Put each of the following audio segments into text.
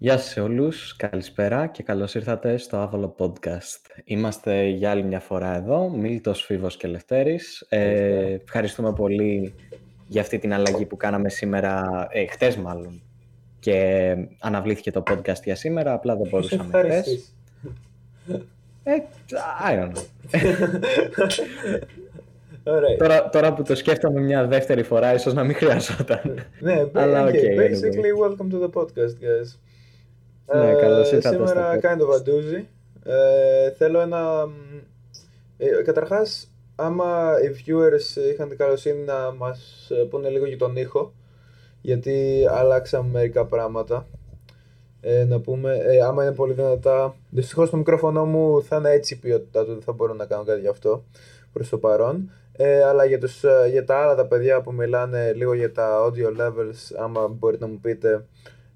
Γεια σας σε όλους, καλησπέρα και καλώς ήρθατε στο Άβολο Podcast. Είμαστε για άλλη μια φορά εδώ, Μίλτος, Φίβος και Λευτέρης. Ε, ευχαριστούμε πολύ για αυτή την αλλαγή που κάναμε σήμερα, ε, χτες μάλλον, και αναβλήθηκε το podcast για σήμερα, απλά δεν μπορούσαμε χτες. Ε, I don't know. Τώρα, τώρα που το σκέφτομαι μια δεύτερη φορά, ίσως να μην χρειαζόταν. ναι, Αλλά, okay, okay, basically, welcome to the podcast, guys. Ναι, καλώς ήρθατε. Σήμερα kind of a doozy. Ε, θέλω ένα... Ε, καταρχάς, άμα οι viewers είχαν την καλοσύνη να μας πούνε λίγο για τον ήχο, γιατί αλλάξαμε μερικά πράγματα. Ε, να πούμε, ε, άμα είναι πολύ δυνατά. Δυστυχώς το μικρόφωνο μου θα είναι έτσι η ποιότητά του, δεν θα μπορώ να κάνω κάτι γι' αυτό προς το παρόν. Ε, αλλά για, τους, ε, για τα άλλα τα παιδιά που μιλάνε λίγο για τα audio levels, άμα μπορείτε να μου πείτε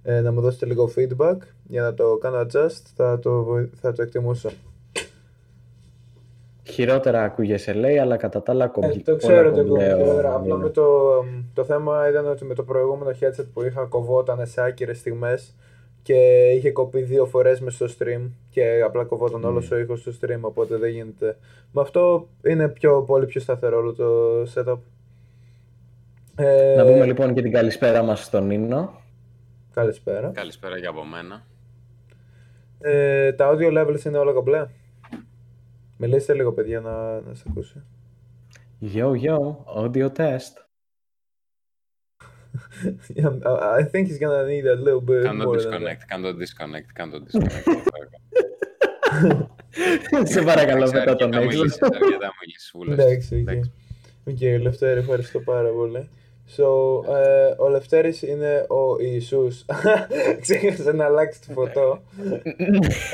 ε, να μου δώσετε λίγο feedback για να το κάνω adjust, θα το, θα το εκτιμούσα. Χειρότερα ακούγεσαι λέει, αλλά κατά τα άλλα κομπλέ. Ε, το ξέρω ότι ακούγεται χειρότερα. Απλά με το, το θέμα ήταν ότι με το προηγούμενο headset που είχα κοβόταν σε άκυρες στιγμές και είχε κοπεί δύο φορές μες στο stream και απλά κοβόταν mm. όλος ο ήχος στο stream, οπότε δεν γίνεται. Με αυτό είναι πιο, πολύ πιο σταθερό όλο το setup. Ε... Να πούμε λοιπόν και την καλησπέρα μας στον Νίνο. Καλησπέρα. Καλησπέρα για από μένα. Ε, τα audio levels είναι όλα κομπλέ. Μιλήστε λίγο παιδιά να, να σε ακούσει. Yo, yo, audio test. yeah, I think he's gonna need a little bit Κάνω more disconnect, κάνω disconnect, κάνω disconnect. Σε παρακαλώ μετά τον έχεις. Αρκετά μου Εντάξει, οκ. Οκ, Λευτέρη, ευχαριστώ πάρα πολύ. So, uh, ο Λευτέρης είναι ο Ιησούς. Ξέχασα να αλλάξει τη φωτό.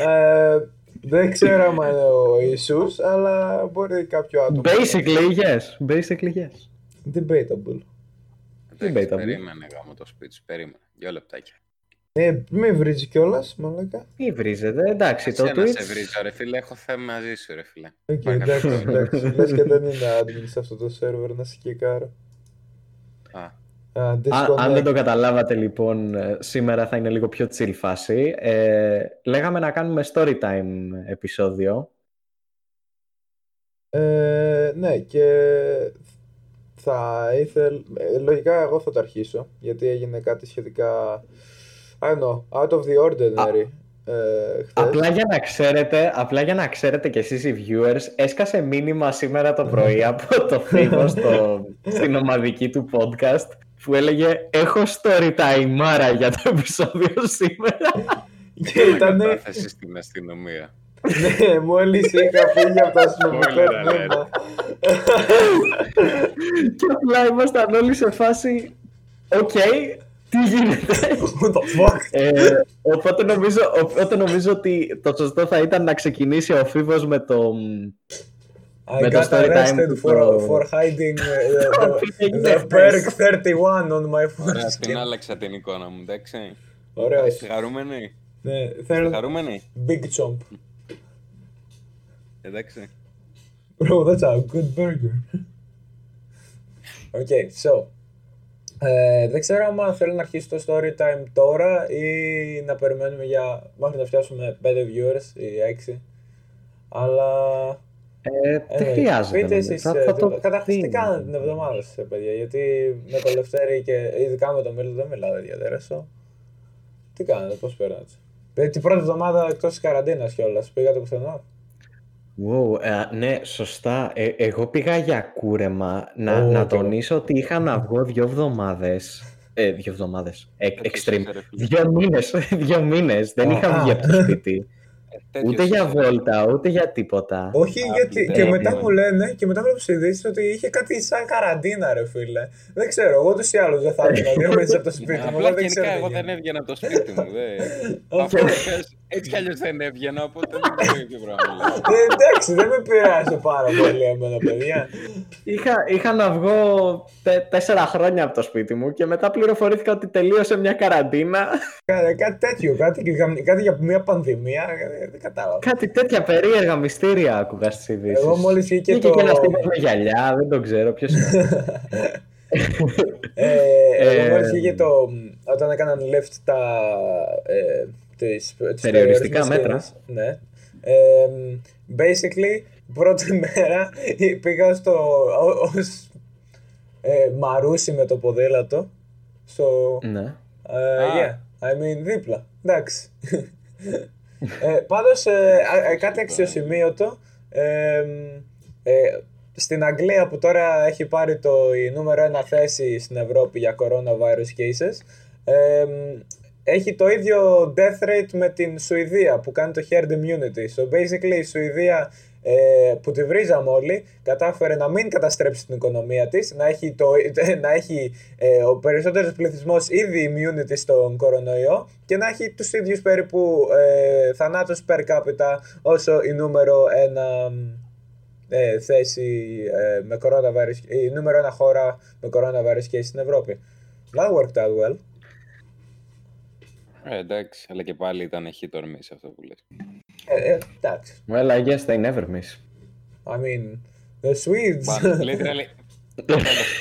uh, δεν ξέρω αν είναι ο Ιησούς, αλλά μπορεί κάποιο άτομο. Basically, yes. Basically, yes. Debatable. Debatable. Περίμενε γαμώ το σπίτι σου, περίμενε. Δύο λεπτάκια. Ε, μη βρίζει κιόλας, μαλάκα. Μη βρίζετε, εντάξει. Το Εσένα Twitch. σε βρίζω, ρε φίλε, έχω θέμα μαζί σου, ρε φίλε. Οκ, Πάει εντάξει, καθόλου. εντάξει. Λες και δεν είναι admin σε αυτό το server να σε κικάρω. Α, Α, Α- disconnect. αν δεν το καταλάβατε λοιπόν, ε, σήμερα θα είναι λίγο πιο chill φάση. Ε, λέγαμε να κάνουμε story time επεισόδιο. Ε, ναι, και θα ήθελ... ε, Λογικά εγώ θα το αρχίσω, γιατί έγινε κάτι σχετικά... I don't know, out of the ordinary. Ε, χθες. Απλά για να ξέρετε, απλά για να ξέρετε κι εσείς οι viewers, έσκασε μήνυμα σήμερα το πρωί από το Φίβο στο, στην ομαδική του podcast που έλεγε «Έχω story time άρα για το επεισόδιο σήμερα». Και ήταν... Μετάθεση στην αστυνομία. ναι, μόλις είχα φύγει από το αστυνομικό Spoiler alert. τμήμα. και απλά ήμασταν όλοι σε φάση «Οκ, τι γίνεται» What the fuck? Ε, οπότε, νομίζω, οπότε νομίζω ότι το σωστό θα ήταν να ξεκινήσει ο Φίβος με το... I Με το got story time arrested του for, το- for hiding uh, the, Πήγαινε the perk 31 on my Ωραία, την foreskin. άλλαξα την εικόνα μου, εντάξει. Ωραίος. Είστε χαρούμενοι. Ναι, Είστε θέλω χαρούμενοι. big chomp. Εντάξει. Bro, that's a good burger. Okay, so. Ε, δεν ξέρω άμα θέλω να αρχίσει το story time τώρα ή να περιμένουμε για μέχρι να φτιάσουμε 5 viewers ή 6. Αλλά. Ε, δεν anyway, χρειάζεται. Πείτε νομίζω. εσείς, Θα- ε, θα το καταρχάς τι δίνω. κάνετε την εβδομάδα σας, ε, παιδιά. Γιατί με το Λευτέρη και ειδικά με το Μίλτο δεν μιλάτε ιδιαίτερα. So. Τι κάνετε, πώς περνάτε. Ε, Την πρώτη εβδομάδα εκτός της καραντίνας κιόλας. Πήγατε πουθενά; Wow, ε, ναι, σωστά. Ε, εγώ πήγα για κούρεμα. Να, Ω, να και εγώ. τονίσω ότι είχα να βγω δύο εβδομάδες. Ε, δύο εβδομάδες. Ε, Τέτοιος extreme. είσαι, ρε φίλε. Δύο μήνες. δύο μήνες. Δεν Α, είχα α. βγει από το σπίτι. Ε, τέτοιος ούτε για είσαι, ρε. βόλτα, ούτε για τίποτα. Όχι, Α, γιατί. ναι, Και ναι, μετά ναι. μου λένε και μετά βλέπω στι ειδήσει ότι είχε κάτι σαν καραντίνα, ρε φίλε. Δεν ξέρω, εγώ ούτως ή άλλως δεν θα ήμουν δύο μήνε από το σπίτι μου. Απλά εγώ δεν ξέρω. γενικά τι εγώ δεν γίνεται. έβγαινα από το σπίτι μου. δε. Οκ. Αυτό έτσι- έτσι κι αλλιώς δεν έβγαινα, οπότε δεν ξέρω ποιο πράγμα. Ε, εντάξει, δεν με πειράζει πάρα πολύ εμένα, παιδιά. Είχα, είχα να βγω τε- τέσσερα χρόνια από το σπίτι μου και μετά πληροφορήθηκα ότι τελείωσε μια καραντίνα. Κα- κάτι τέτοιο, κάτι, κάτι για μια πανδημία. Ε, Δεν κατάλαβα. Κάτι τέτοια περίεργα μυστήρια άκουγα στις ειδήσεις. Εγώ μόλις βγήκε Βγήκε το- και ένας τύπος με γυαλιά, δεν το ξέρω ποιος είναι. ε, εγώ Ε, μόλις βγήκε το, όταν έκαναν lift τα, ε, τις, τις Περιοριστικά περιορισμένες μέτρα. σκηνές, Ναι. Ε, basically, πρώτη μέρα πήγα στο, ω- ως ε, μαρούσι με το ποδήλατο. Στο, Ναι. ε, Α. yeah, I mean δίπλα. Εντάξει. ε, πάντως, ε, α- ε, κάτι αξιοσημείωτο. Ε, ε, στην Αγγλία που τώρα έχει πάρει το η νούμερο ένα θέση στην Ευρώπη για coronavirus cases, ε, έχει το ίδιο death rate με την Σουηδία που κάνει το herd immunity. So basically η Σουηδία ε, που τη βρίζαμε όλοι κατάφερε να μην καταστρέψει την οικονομία της, να έχει, το, να έχει ε, ο περισσότερος πληθυσμός ήδη immunity στον κορονοϊό και να έχει τους ίδιους περίπου ε, θανάτους per capita όσο η νούμερο ένα ε, θέση ε, με coronavirus, η νούμερο ένα χώρα με coronavirus case στην Ευρώπη. That worked out well. Ε, εντάξει, αλλά και πάλι ήταν hit or miss αυτό που λες. Ε, ε, εντάξει. Well, I guess they never miss. I mean, the Swedes. But literally...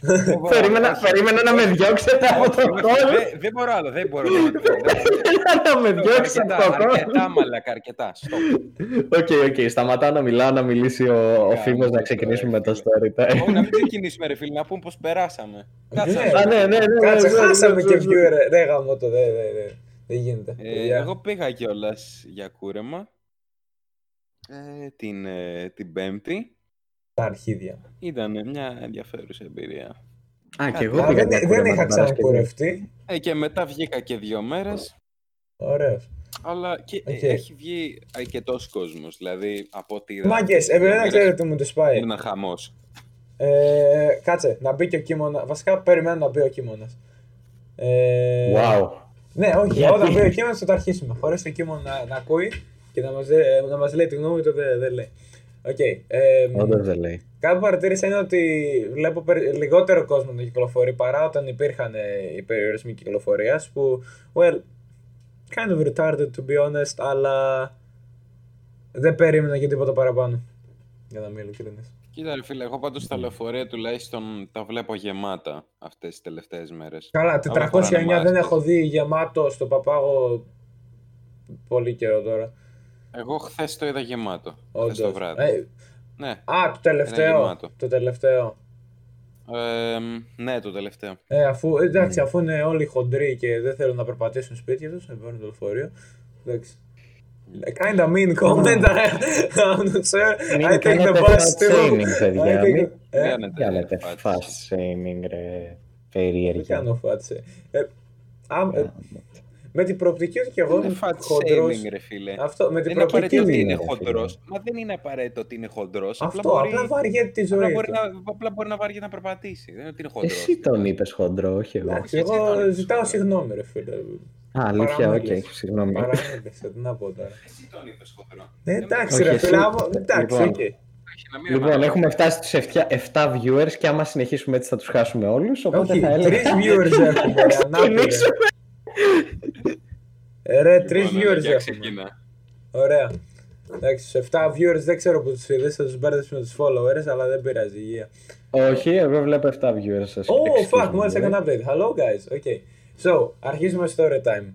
Δεν μπορώ, Περίμενα, όχι. περίμενα να με διώξετε από το Όχι, όχι, κόλ. δεν- Δεν μπορώ άλλο, δεν μπορώ. άλλο. να με διώξετε Αρκετά, από το κόλ. αρκετά, μαλακα, αρκετά. Stop. Οκ, οκ, σταματάω να μιλάω, να μιλήσει ο, ο Κάνε Φίμος να τώρα, ξεκινήσουμε με το φίλε. story time. Όχι, να μην ξεκινήσουμε ρε φίλε, να πούμε πώς περάσαμε. Κάτσε Ναι. να Α, σου ναι, πω. ναι, ναι. Κάτσε, ναι, ναι, χάσαμε ναι, και ναι, ναι. viewer. Ρε γάμο το, δεν δε, δε, δεν γίνεται. Ε, παιδιά. εγώ πήγα κιόλας για κούρεμα ε, την, ε, την Πέμπτη. Τα αρχίδια. Ήταν μια ενδιαφέρουσα εμπειρία. Α, και εγώ Α, πήγα δεν, για δεν κούρεμα είχα την Παρασκευή. ξανακουρευτεί. Ε, και μετά βγήκα και δύο μέρες. Ωραίος. Αλλά και, ε, Οκ. έχει βγει αρκετός κόσμος. Δηλαδή από ό,τι είδα. Μάγκες, επειδή δεν ξέρετε τι μου τους πάει. Ήταν χαμός. Ε, κάτσε, να μπει και ο κείμονας. Βασικά περιμένω να μπει ο κείμονας. Ε, Wow. Ναι, όχι, Γιατί; όταν μπει ο κείμονας θα το αρχίσουμε. Χωρίς το κείμενο να, να ακούει και να μας να μας λέει τη γνώμη του, δεν δεν λέει. Οκ. ε, Όντως δεν λέει. Κάτι που παρατήρησα είναι ότι βλέπω περι- λιγότερο κόσμο να κυκλοφορεί παρά όταν υπήρχαν ε, οι περιορισμοί κυκλοφορίας που, well, kind of retarded to be honest, αλλά δεν περίμενα και τίποτα παραπάνω. Για να είμαι ειλικρινής. Κοίτα, ρε φίλε, εγώ πάντως στα λεωφορεία τουλάχιστον τα βλέπω γεμάτα αυτές τις τελευταίες μέρες. Καλά, Αλλά 409 φοράνε δεν μάσκες. έχω δει γεμάτο στο παπάγο πολύ καιρό τώρα. Εγώ χθες το είδα γεμάτο. Χθες Όντως. το βράδυ. Ε, Ναι. α, το τελευταίο. γεμάτο. Το τελευταίο. Ε, ναι, το τελευταίο. Ε, αφού, εντάξει, αφού είναι όλοι χοντροί και δεν θέλουν να περπατήσουν σπίτια τους, να παίρνουν το λεωφορείο. Εντάξει. Ε, Kinda mean comment, I'm not sure. Μην I take the κάνετε bus fat too. shaming, παιδιά. I take- Μην Ε, Κάνετε κάνετε φάτση. fast shaming, ρε. Δεν Περίεργα. κάνω φάτσε. Ε, α, ε, με την προοπτική ότι και εγώ Είναι είμαι fat χοντρός. shaming, ρε φίλε. Αυτό, με την Δεν είναι απαραίτητο προοπτική ότι είναι, είναι ρε φίλε. χοντρός. Μα δεν είναι απαραίτητο ότι είναι χοντρός. Αυτό, απλά βαριέται τη Απλά ζωή μπορεί, του. να, απλά μπορεί να βαριέται να περπατήσει. Δεν είναι ότι είναι χοντρός. Εσύ τον είπες χοντρό, όχι εγώ. Εντάξει, έτσι εγώ τον είπες, ζητάω ωραία. συγγνώμη, ρε φίλε. Α, αλήθεια, οκ, Παραμίλησα. συγγνώμη. Παραμίλησα, τι να πω τώρα. Εσύ τον είπες χοντρό. Ε, εντάξει, Όχι, ρε εσύ. φίλε, άμα- εντάξει, Λοιπόν. οκ. Να μην Λοιπόν, είναι έχουμε φτάσει στους 7 viewers και άμα συνεχίσουμε έτσι θα τους χάσουμε όλους, οπότε Όχι, θα έλεγα... τρεις viewers έχουμε, ρε, ανάπηρε. Κινήσουμε. Ε, Ρε, τρεις Λοιπόν, viewers για έχουμε. ξεκινά. Ωραία. Εντάξει, στους 7 viewers δεν ξέρω που τους είδες, θα τους μπέρδεψε με τους followers, αλλά δεν πειράζει, υγεία. Όχι, εγώ βλέπω 7 viewers. σας. Oh, Excuse fuck, me, μόλις ε. έκανα update. Hello, guys. Okay. So, αρχίζουμε story time.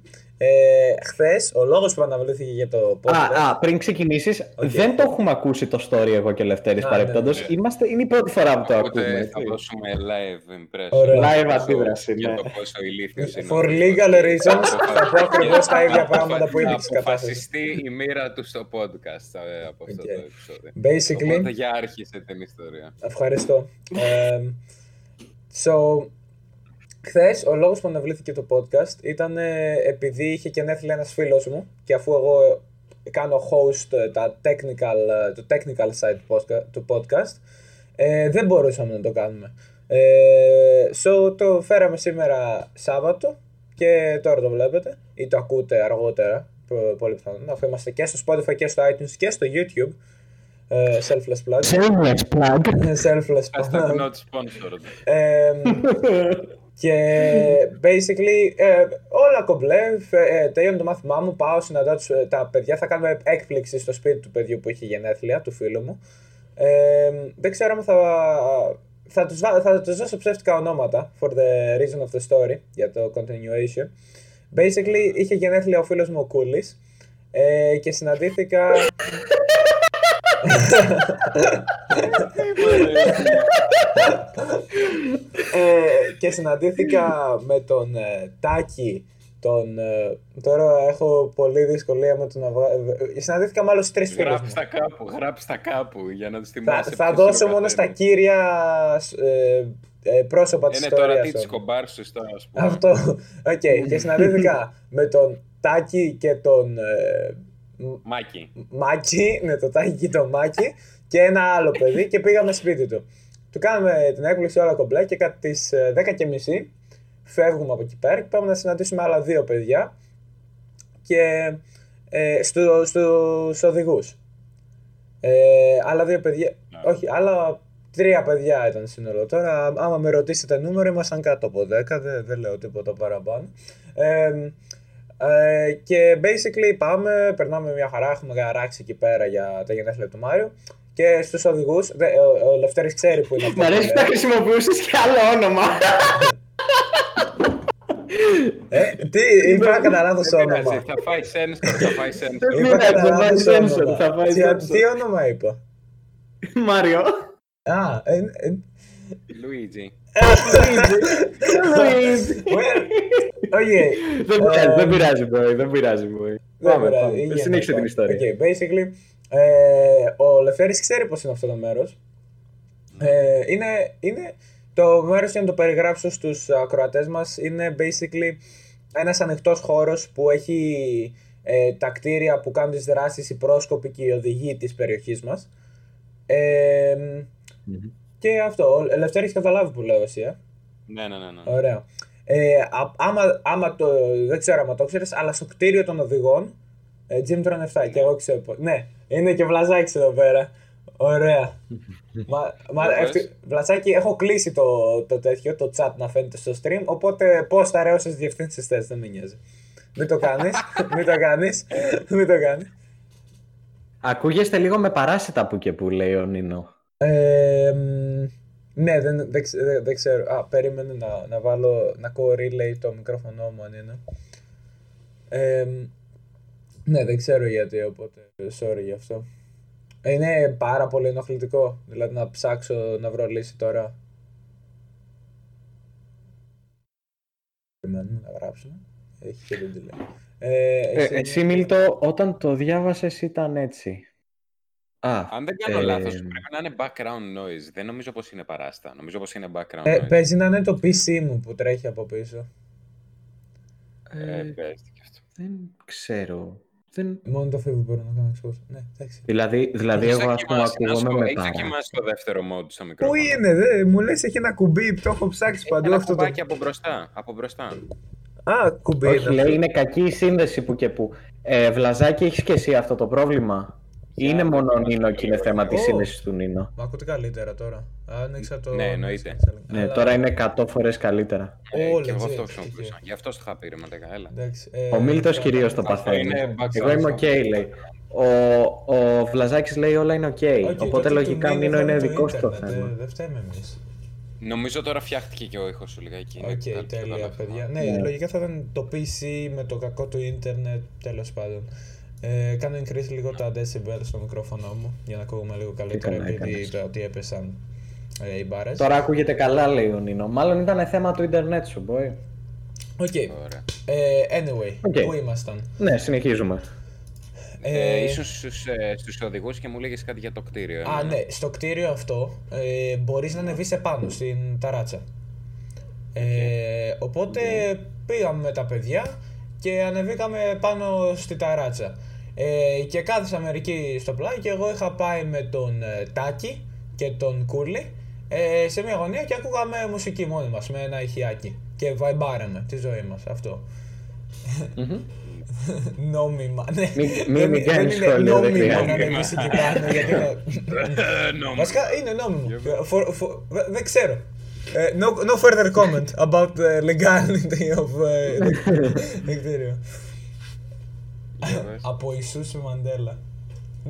Ε, Χθες, ο λόγος που αναβλήθηκε για το podcast... Α, α, πριν ξεκινήσεις, δεν το έχουμε ακούσει το story εγώ και ο Λευτέρης Α, παρεπτόντως. ναι. Είμαστε, είναι η πρώτη φορά που το Οπότε ακούμε. θα έτσι. δώσουμε live impression. Ωραία. Live Για το- αντίδραση, Για ναι. το πόσο ηλίθιος είναι. For ο legal Χριστός. reasons, θα πω ακριβώς τα ίδια πράγματα που Θα είπε της κατάστασης. αποφασιστεί η μοίρα του στο podcast ε, από αυτό Οκ. το επεισόδιο. Basically, Οπότε για άρχισε την ιστορία. Ευχαριστώ. Ε, so, χθες ο λόγος που αναβλήθηκε το podcast ήταν ε, επειδή είχε γενέθλια ένας φίλος μου και αφού εγώ κάνω host ε, τα technical, ε, το technical side postka- του podcast ε, δεν μπορούσαμε να το κάνουμε. Ε, so, το φέραμε σήμερα Σάββατο και τώρα το βλέπετε ή το ακούτε αργότερα προ- πολύ πιθανόν αφού είμαστε και στο Spotify και στο iTunes και στο YouTube ε, selfless plug Shameless plug. selfless Hashtag plug not sponsored. Εμ, και basically ε, όλα κομπλέ. Ε, τελειώνει το μάθημά μου. Πάω, συναντάω τους, ε, τα παιδιά. Θα κάνουμε έκπληξη στο σπίτι του παιδιού που είχε γενέθλια, του φίλου μου. Ε, δεν ξέρω αν θα, θα τους, βά- θα τους δώσω ψεύτικα ονόματα for the reason of the story για το continuation. Basically, είχε γενέθλια ο φίλος μου ο Κούλης ε, και συναντήθηκα... ε, και συναντήθηκα με τον ε, Τάκη, τον... ε, τώρα έχω πολύ δυσκολία με τον να βγάλω... Συναντήθηκα με άλλους τρεις φίλους μου. Γράψτε τα κάπου, γράψτε τα κάπου για να τους Θα, θυμάσαι. θα ποιος είναι δώσω ο μόνο στα καθένας. κύρια ε, ε, πρόσωπα της Είναι τώρα ιστορίας. τι της όμως. κομπάρσους τώρα, ας πούμε. Αυτό. Οκ. Και συναντήθηκα με τον Τάκη και τον ε, Μ- Μάκη. Μάκη, ναι, το Τάκη και τον Μάκη και ένα άλλο παιδί και πήγαμε σπίτι του. Του κάναμε την έκπληξη όλα κομπλέ και κατά τις ε, 10.30 φεύγουμε από εκεί πέρα και πάμε να συναντήσουμε άλλα δύο παιδιά και ε, στο, στους οδηγούς. Ε, άλλα δύο παιδιά, Ναι. όχι, άλλα τρία παιδιά ήταν σύνολο. Τώρα, άμα με ρωτήσετε νούμερο, ήμασταν κάτω από 10, δεν, δεν λέω τίποτα παραπάνω. Ε, ε, και basically πάμε, περνάμε μια χαρά, έχουμε γαράξει εκεί πέρα για τα γενέθλια του Μάριου. Και στους οδηγούς, ο, ο Λευτέρης ξέρει που είναι αυτό. Μ' που αρέσει που λέω. θα χρησιμοποιήσεις και άλλο όνομα. Ε, τι, είπα κατά λάθο Δεν πειράζει, όνομα. Θα φάει sensor, θα φάει sensor. Δεν Είπα πειράζει, κατά θα λάθος φάει sensor, όνομα. θα φάει Τι- sensor. Τι όνομα είπα; Μάριο. Α, ε, ε, Luigi. Okay. Δεν πειράζει, δεν πειράζει, boy, δεν πειράζει, boy. Δεν Πάμε, πειράζει, πάμε. γίνεται Συνέχισε αυτό. την ιστορία. Okay, basically, ε, ο Λευτέρης ξέρει πώς είναι αυτό το μέρος. Ε, είναι, είναι, το μέρος για να το περιγράψω στους ακροατές μας είναι basically ένας ανοιχτός χώρος που έχει ε, τα κτίρια που κάνουν τις δράσεις, οι πρόσκοποι και οι οδηγοί της περιοχής μας. Ε, Μμμ. Και αυτό, ο Λευτέρης καταλάβει που λέω εσύ, ε. Ναι, ναι, ναι. ναι. Ωραία. Ε, α- άμα, άμα το, δεν ξέρω άμα το ξέρεις, αλλά στο κτίριο των οδηγών, ε, Jim Tron 7 και εγώ ξέρω πώς. Ναι, είναι και βλαζάκι εδώ πέρα. Ωραία. μα, μα, Για πες. ευτυ- Βλαζάκι, έχω κλείσει το, το τέτοιο, το chat να φαίνεται στο stream, οπότε πώς θα ρέω στις διευθύνσεις θες, δεν με νοιάζει. Μην το κάνεις, μην το κάνεις, μην το κάνεις. Ακούγεστε λίγο με παράσιτα που και που λέει ο Νίνο. Ε, μ, ναι, δεν, δεν, ξε- δεν- δεν ξέρω. Α, περίμενε να, να βάλω, να co-relay το μικρόφωνο μου αν είναι. Ε, μ, ναι, δεν ξέρω γιατί, οπότε sorry γι' αυτό. Είναι πάρα πολύ ενοχλητικό, δηλαδή να ψάξω να βρω λύση τώρα. Περιμένουμε να γράψουμε. Έχει και δεν τη λέει. Ε, Ε, εσύ- εσύ, Μίλτο, όταν το διάβασες ήταν έτσι; Α, Αν δεν κάνω ε, λάθος, πρέπει να είναι background noise. Δεν νομίζω πως είναι παράστα. Νομίζω πως είναι background ε, noise. παίζει να είναι το PC μου που τρέχει από πίσω. Ε, ε, παίζει και αυτό. δεν ξέρω. Δεν... Μόνο το φίβο μπορώ να κάνω εξώσω. Ναι, εντάξει. Δηλαδή, δηλαδή Έχεις εγώ ας πούμε δοκιμάσει, να σου ακούγομαι πω, με έχεις παρά. δοκιμάσει το δεύτερο mode στο Πού μικρόφωνο. είναι, δε, μου λες έχει ένα κουμπί, το έχω ψάξει παντού Ένα αυτό το... κουμπάκι από μπροστά. Από μπροστά. Α, κουμπί Όχι, είναι. λέει είναι κακή η σύνδεση που και που. Ε, Βλαζάκι, έχεις και εσύ αυτό το πρόβλημα; Ή είναι Για μόνο ο δοκιμάσαι Νίνο το και είναι θέμα της Ω. σύνδεσης του Νίνο. Μα ακούτε καλύτερα τώρα. Άνοιξα το... Ναι, εννοείται. Ναι, Αλλά- τώρα είναι 100 φορές καλύτερα. Ε, Ω, και εγώ legit, αυτό legit. χρησιμοποιούσα. Γι' αυτό στο είχα πει ρε μαλάκα, έλα. Εντάξει, ε, Ο Μίλτος αυτό- κυρίως το Αυτό παθαίνει. είναι background Εγώ είμαι οκ, sound. λέει. Ο, ο Βλαζάκης λέει όλα είναι οκ. Οκ, το Οπότε τι λογικά του ο Νίνο είναι είναι το δικό του το ίντερνετ, ε, θέμα. Δεν φταίμε εμείς. Νομίζω τώρα φτιάχτηκε και ο ήχος σου λιγάκι. είναι Οκ, κάτι πιο τέλεια καλά. παιδιά. Ναι, Ναι. λογικά θα ήταν το PC με το κακό του ίντερνετ, τέλος πάντων. Ε, κάνω increase λίγο τα decibel στο μικρόφωνο μου για να ακούγουμε λίγο καλύτερα καλά επειδή έκανες. είπα ότι έπεσαν ε, οι μπάρες. Τώρα ακούγεται καλά, λέει ο Νίνο. Μάλλον ήταν θέμα του ίντερνετ σου, boy. Οκ. Ωραία. Ε, anyway, Οκ. πού ήμασταν; Ναι, συνεχίζουμε. Ε, Ε, ήσουν στους, ε, στους οδηγούς και μου λέγες κάτι για το κτίριο. Α, εμένα. ναι, στο κτίριο αυτό ε, μπορείς να ανεβείς επάνω στην ταράτσα. Ε, οπότε πήγαμε με τα παιδιά και ανεβήκαμε πάνω στη ταράτσα. Ε, και κάθισαμε μερικοί στο πλάι και εγώ είχα πάει με τον ε, Τάκη και τον Κούρλι ε, σε μια γωνία και ακούγαμε μουσική μόνοι μας με ένα ηχιάκι και βαϊμπάραμε τη ζωή μας αυτό. Μμμ. Νόμιμα, ναι. Μη- μη- Δεν- μην δεν κάνεις είναι σχόλια, δεν νόμιμο να χρειάζεται. ανεβείς εκεί πάνω γιατί είναι... Ε, νόμο. Βασικά είναι νόμιμο. For, for, δε- δεν ξέρω. Ε, no, no further comment about the legality of uh, the κτίριο. Για πες. Από Ιησούς Μαντέλα.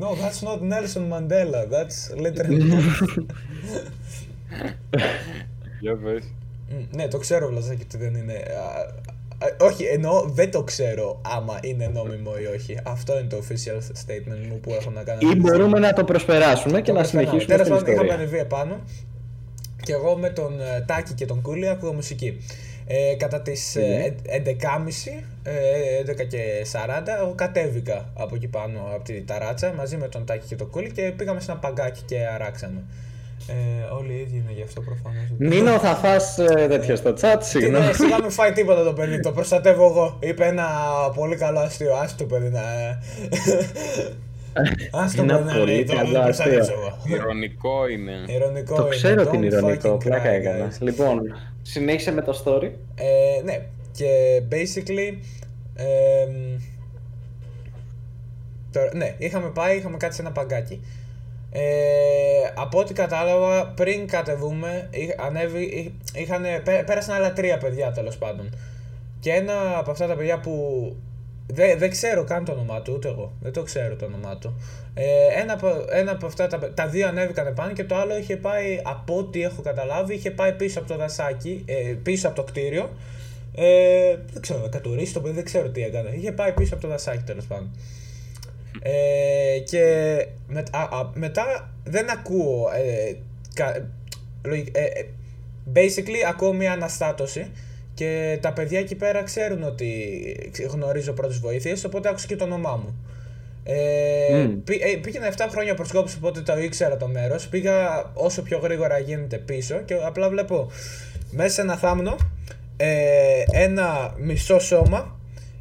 No, that's not Nelson Mandela. That's literally. Για πες. Μ, Ναι, το ξέρω Βλαζάκη ότι δεν είναι. α, α, όχι, εννοώ δεν το ξέρω άμα είναι νόμιμο ή όχι. Αυτό είναι το official statement μου που έχω να κάνω. Ή μπορούμε να το προσπεράσουμε και Το να προσπερνάμε. συνεχίσουμε Τέλος στην πάντων, είχαμε ιστορία. ανεβεί επάνω και εγώ με τον ε, Τάκη και τον Κούλι ακούω μουσική. Ε, κατά τις ε, ε, 11.30, ε, 11 και 40, εγώ κατέβηκα από εκεί πάνω από τη ταράτσα μαζί με τον Τάκη και τον Κούλι και πήγαμε σε ένα παγκάκι και αράξαμε. Ε, όλοι οι ίδιοι είναι γι' αυτό προφανώς. Νίνο, θα φας ε, τέτοιο στο chat, Τι, συγγνώμη. ναι, σιγά μην φάει τίποτα το παιδί, το προστατεύω εγώ. Είπε ένα πολύ καλό αστείο. Άσε το παιδί να. Άσε το Είναι παιδί να πολύ λέει, το καλό το προστατεύω αστείο. εγώ. Ηρωνικό είναι. Ηρωνικό Το είναι, ξέρω don't την ηρωνικό, fucking πλάκα cry, έκανα. guys. Λοιπόν, συνέχισε με το story. Ε, ναι, και basically. εμ, τώρα, ναι, είχαμε πάει, είχαμε κάτσει σε ένα παγκάκι. Ε, από ό,τι κατάλαβα, πριν κατεβούμε, είχ- ανέβη, είχ- είχανε, πέ- πέρασαν άλλα τρία παιδιά τέλος πάντων. Και ένα από αυτά τα παιδιά που δεν, δεν ξέρω καν το όνομά του, ούτε εγώ. Δεν το ξέρω το όνομά του. Ε, ένα, από, ένα από αυτά τα, τα δύο ανέβηκαν επάνω και το άλλο είχε πάει, από ό,τι έχω καταλάβει, είχε πάει πίσω από το δασάκι, ε, πίσω από το κτίριο. Ε, δεν ξέρω, να κατουρίσει το παιδί, δεν ξέρω τι έκανε. Είχε πάει πίσω από το δασάκι τέλος πάντων. Ε, και με, α, α, μετά δεν ακούω. Ε, κα- λογι- ε, ε, basically ακούω μια αναστάτωση και τα παιδιά εκεί πέρα ξέρουν ότι γνωρίζω πρώτες βοήθειες οπότε άκουσα και το όνομά μου. Ε, Μμ. πή- ε, πήγαινα 7 χρόνια προσκόπηση οπότε το ήξερα το μέρος πήγα όσο πιο γρήγορα γίνεται πίσω και απλά βλέπω μέσα σε ένα θάμνο ε, ένα μισό σώμα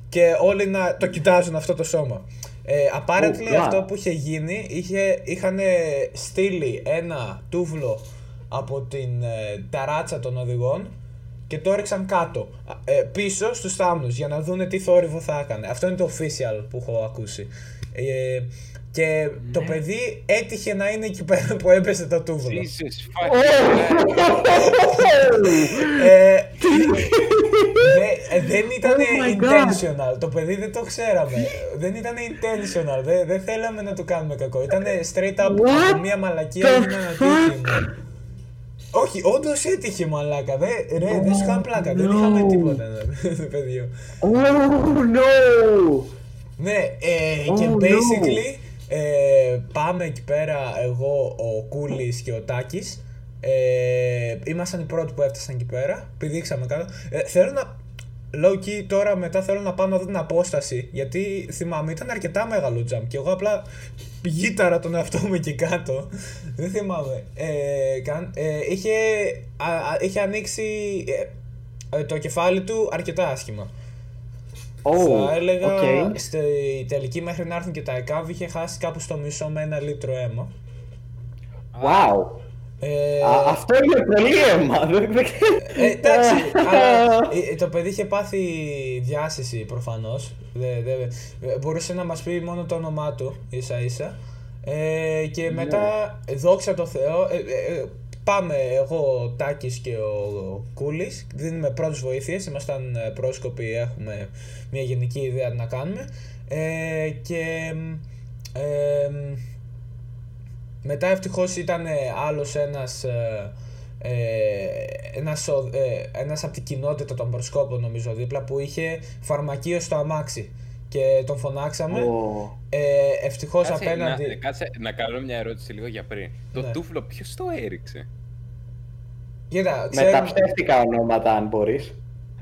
και όλοι να το κοιτάζουν αυτό το σώμα. Ε, apparently Oh, wow. αυτό που είχε γίνει είχε, είχαν στείλει ένα τούβλο από την ε, ταράτσα των οδηγών και το έριξαν κάτω, α, ε, πίσω στους θάμνους για να δούνε τι θόρυβο θα έκανε. Αυτό είναι το official που έχω ακούσει. Ε, και το παιδί έτυχε να είναι εκεί πέρα που έπεσε το τούβλο. Jesus fucking Ε, δε- ε, δεν ήταν Oh my God. intentional. Το παιδί δεν το ξέραμε. δεν ήταν intentional. Δεν, δεν θέλαμε να του κάνουμε κακό. Ήταν straight up What από μια μαλακία the έγινε ένα ατύχημα. Όχι, όντως έτυχε μαλάκα. Δε, ρε, δεν σου είχαμε πλάκα. Δεν είχαμε no. τίποτα. ρε, παιδί. Oh no! Ναι, ε, και Oh, no. basically ε, πάμε εκεί πέρα εγώ, ο Κούλης και ο Τάκης. Ε, ήμασταν οι πρώτοι που έφτασαν εκεί πέρα. Πηδήξαμε κάτω. Ε, θέλω να. Low key τώρα μετά θέλω να πάω να δω την απόσταση. Γιατί θυμάμαι ήταν αρκετά μεγάλο jump και εγώ απλά γύταρα τον εαυτό μου εκεί κάτω. Δεν θυμάμαι. Ε, καν. Ε, είχε, α, α, είχε ανοίξει ε, ε, το κεφάλι του αρκετά άσχημα. Oh, Θα έλεγα okay. στη τελική μέχρι να έρθουν και τα ΕΚΑΒ είχε χάσει κάπου στο μισό με ένα λίτρο αίμα. Wow. Ε, Α, αυτό είναι πολύ αίμα. δεν- δεν- ε, εντάξει, αλλά ε, το παιδί είχε πάθει διάσηση προφανώς. Δε, δε, ε, μπορούσε να μας πει μόνο το όνομά του ίσα ίσα. Ε, και μετά, δόξα τω Θεώ, ε, ε, ε, πάμε εγώ, ο Τάκης και ο Κούλης, δίνουμε πρώτες βοήθειες, ήμασταν ε, πρόσκοποι, έχουμε μια γενική ιδέα τι να κάνουμε. Ε, και ε, μετά ευτυχώς ήταν ε, άλλος ένας, ε, ε, ένας, ο- ε, ένας από την κοινότητα των προσκόπων νομίζω δίπλα που είχε φαρμακείο στο αμάξι και τον φωνάξαμε. Ω. Ε, ευτυχώς Κάτσε, απέναντι... να, κάτσε να κάνω μια ερώτηση λίγο για πριν. Το Ναι. τούφλο ποιος το έριξε; Κοίτα, Με τα ξέρουμε, ψεύτικα ονόματα, αν μπορείς.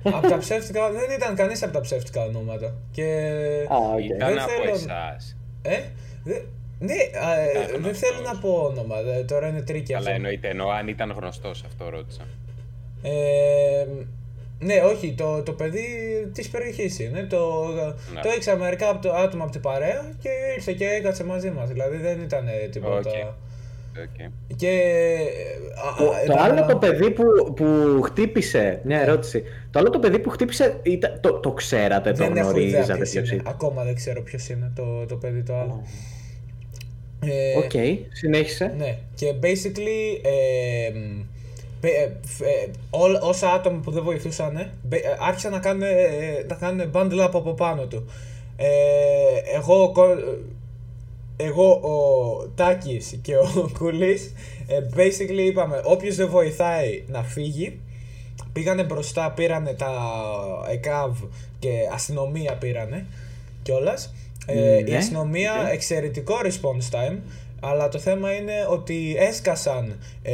από τα ψεύτικα, δεν ήταν κανείς από τα ψεύτικα ονόματα. Και... Α, οκ. Ήταν Δεν από θέλω- εσάς. Ε, δε- ναι, α, ε, Ήταν δεν θέλω αυτός. να πω όνομα, δε- τώρα είναι tricky αυτό. Αλλά εννοείται, εννοώ αν ήταν γνωστός αυτό ρώτησα. Ε, ναι, όχι, το, το παιδί της περιοχής είναι. Το, Ναι. το ήξερα μερικά από το άτομα από την παρέα και ήρθε και έκατσε μαζί μας. Δηλαδή δεν ήταν ε, τίποτα. Οκ. Οκ. Και. α, Το, α, το επαναλαμβάνω- άλλο το παιδί που, που χτύπησε, μια ερώτηση. Το άλλο το παιδί που χτύπησε, ήταν, το, το ξέρατε, το δεν έχω ιδέα γνωρίζατε ποιος ποιος είναι. ήταν. Ακόμα δεν ξέρω ποιος είναι το, το παιδί το άλλο. Ε, Οκ, συνέχισε. Ναι, και basically ε, μ, πε- ε, φ- ε, όλα- όσα άτομα που δεν βοηθούσαν ε, μπε- ε, άρχισαν να κάνουν, ε, να κάνουν bundle up από πάνω του. Ε, εγώ κο- ε, εγώ, ο Τάκης και ο Κουλής, ε, basically είπαμε, όποιος δεν βοηθάει να φύγει, πήγανε μπροστά, πήρανε τα ΕΚΑΒ και αστυνομία πήρανε κιόλας. Ε, η Ναι, αστυνομία οκ. εξαιρετικό response time, αλλά το θέμα είναι ότι έσκασαν ε,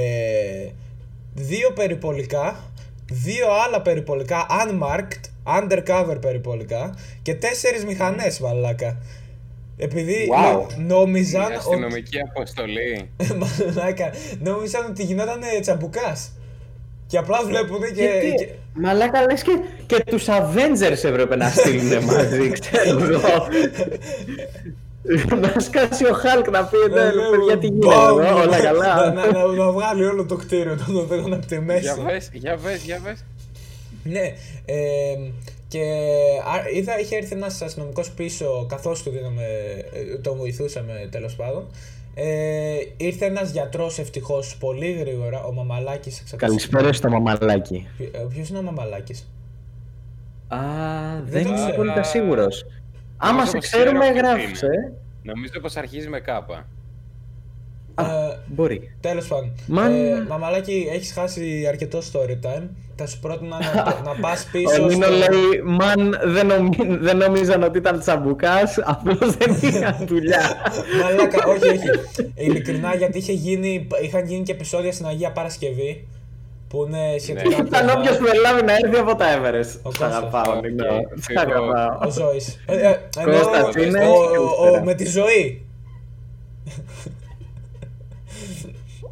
δύο περιπολικά, δύο άλλα περιπολικά unmarked, undercover περιπολικά και τέσσερις μηχανές μαλάκα. Επειδή Wow. νο- νόμιζαν Μια ότι... αστυνομική αποστολή. Μαλάκα, νόμιζαν ότι γινόταν τσαμπουκάς. Και απλά βλέπουν και... Γιατί, και- μαλάκα λες και, και τους Avengers έπρεπε να στείλουν μαζί, ξέρω εγώ. να σκάσει ο Χάλκ να πει, ναι, Ναι, παιδιά τι γίνεται μπαμ, εδώ, όλα να, καλά. να, να, να βγάλει όλο το κτίριο των οδηγών από τη μέση. Για βες, για βες, για βες. Ναι, ε, και α, είδα είχε έρθει ένας αστυνομικός πίσω καθώς του δίναμε, ε, τον βοηθούσαμε τέλος πάντων. Ε, ήρθε ένας γιατρός ευτυχώς πολύ γρήγορα, ο Μαμαλάκης. Καλησπέρα στο μαμαλάκι. Ποιο είναι ο Μαμαλάκης; Α, Δεν δεν το είμαι ξέρω. απόλυτα σίγουρος. Άμα Νομίζω σε πως ξέρουμε, ξέρω ποιος γράφεις, είναι. ε. Νομίζω πως αρχίζει με κάπα. Α, Ε, μπορεί. Τέλος πάντων. Μαν- Ε, μαμαλάκι, έχεις χάσει αρκετό story time. Θα σου πρότεινα να, να πας πίσω. Ο Νίνο στο- λέει, man δεν, νομί- δεν νομίζαν ότι ήταν τσαμπουκάς, απλώς δεν είχαν δουλειά. Μαλάκα, όχι, όχι. Ειλικρινά, γιατί είχε γίνει, είχαν γίνει και επεισόδια στην Αγία Παρασκευή που είναι σχετικά. Ναι. Ήταν κοντά. όποιος προλάβει να έρθει από τα Everest. Σ' Κώστας. αγαπάω, Οκ. Νίνο. Σ' Εγώ- αγαπάω. Ο Ζώης. Ε, ε, ενώ Κώστας είναι, ο- ο- καλησπέρα. ο- με τη ζωή.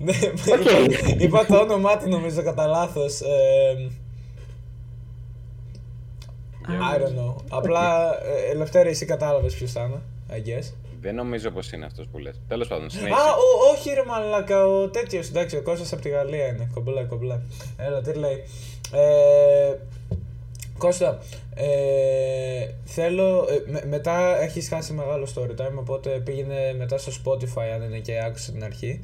Ναι, Οκ. είπα το όνομά του νομίζω κατά λάθος. I don't know. Απλά, ε, Ελευθέρη, εσύ κατάλαβες ποιος ήταν, I guess. Δεν νομίζω πως είναι αυτός που λες. Τέλος πάντων, Α, συνέχισε. ο, όχι ρε μαλάκα, ο τέτοιος, εντάξει, ο Κώστας από τη Γαλλία είναι, κομπλέ, κομπλέ. Έλα, τι λέει. Ε, Κώστα, ε, θέλω, ε, με- μετά έχεις χάσει μεγάλο story time, οπότε πήγαινε μετά στο Spotify αν είναι και άκουσε την αρχή.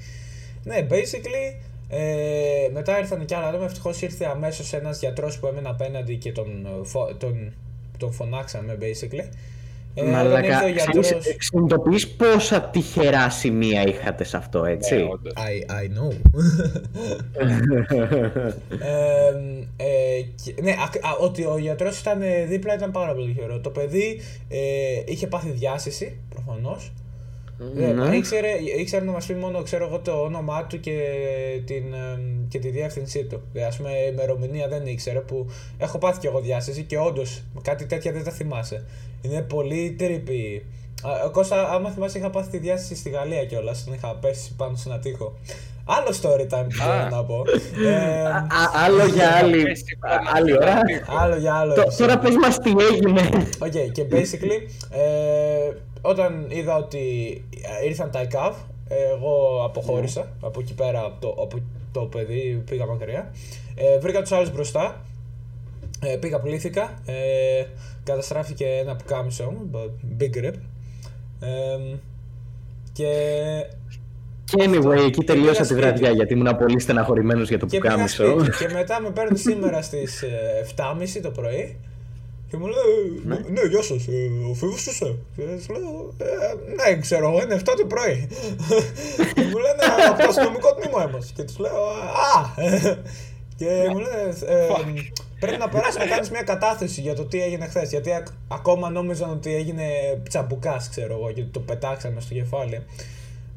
Ναι, basically, ε, μετά ήρθαν και άλλα άτομα, ευτυχώς ήρθε αμέσως ένας γιατρός που έμενε απέναντι και τον, ε, φω- τον, τον φωνάξαμε, basically. Ε, όταν Μαλάκα, ήρθε ο ξέρεις, γιατρός... συνειδητοποιείς πόσα τυχερά σημεία είχατε σε αυτό, έτσι; Ναι, όντως. I, I know. ε, ε, και- ναι, α, α, ότι ο γιατρός ήταν ε, δίπλα ήταν πάρα πολύ τυχερό. Το παιδί ε, είχε πάθει διάσηση, προφανώς. Ε, Ναι. ήξερε, ήξερε να μας πει μόνο ξέρω εγώ, το όνομά του και, την, ε, και τη διεύθυνσή του. Ε, ας πούμε, η ημερομηνία δεν ήξερε που έχω πάθει κι εγώ διάσειση και όντως κάτι τέτοια δεν τα θυμάσαι. Είναι πολύ trippy. Α, ο Κώστα, άμα θυμάσαι, είχα πάθει τη διάσειση στη Γαλλία κιόλας. Την είχα πέσει πάνω σε ένα τοίχο. Άλλο story time που θέλω Α. να πω. Ε, Α, α, άλλο για άλλη, Πες, α, άλλη ώρα. άλλο για άλλο. Τω- επεισόδιο. Τώρα πες μας τι έγινε. Οκ, και basically, ε, όταν είδα ότι ε, ήρθαν τα ΕΚΑΒ, εγώ αποχώρησα από εκεί πέρα, από το, από το παιδί, πήγα μακριά. Ε, βρήκα τους άλλους μπροστά, ε, πήγα πλήθηκα, ε, καταστράφηκε ένα πουκάμισό μου, but big rip. Ε, και Και anyway, εκεί τελείωσα πήγα τη σπίτι. βραδιά γιατί ήμουν πολύ στεναχωρημένος για το και πήγα πουκάμισο. σπίτι. Και μετά με παίρνει σήμερα στις ε, 7.30 το πρωί και μου λέει, ναι, γεια σας, ε, ο Φίβος είσαι. Και της λέω, «Ε, ναι, ξέρω εγώ, είναι 7 το πρωί. και μου λένε, από το αστυνομικό τμήμα είμαστε. Και τους λέω, α, και μου λένε, ε, πρέπει να περάσει να κάνεις μια κατάθεση για το τι έγινε χθες. Γιατί ακ- ακόμα νόμιζαν ότι έγινε τσαμπουκάς, ξέρω εγώ, και το πετάξαμε στο κεφάλι.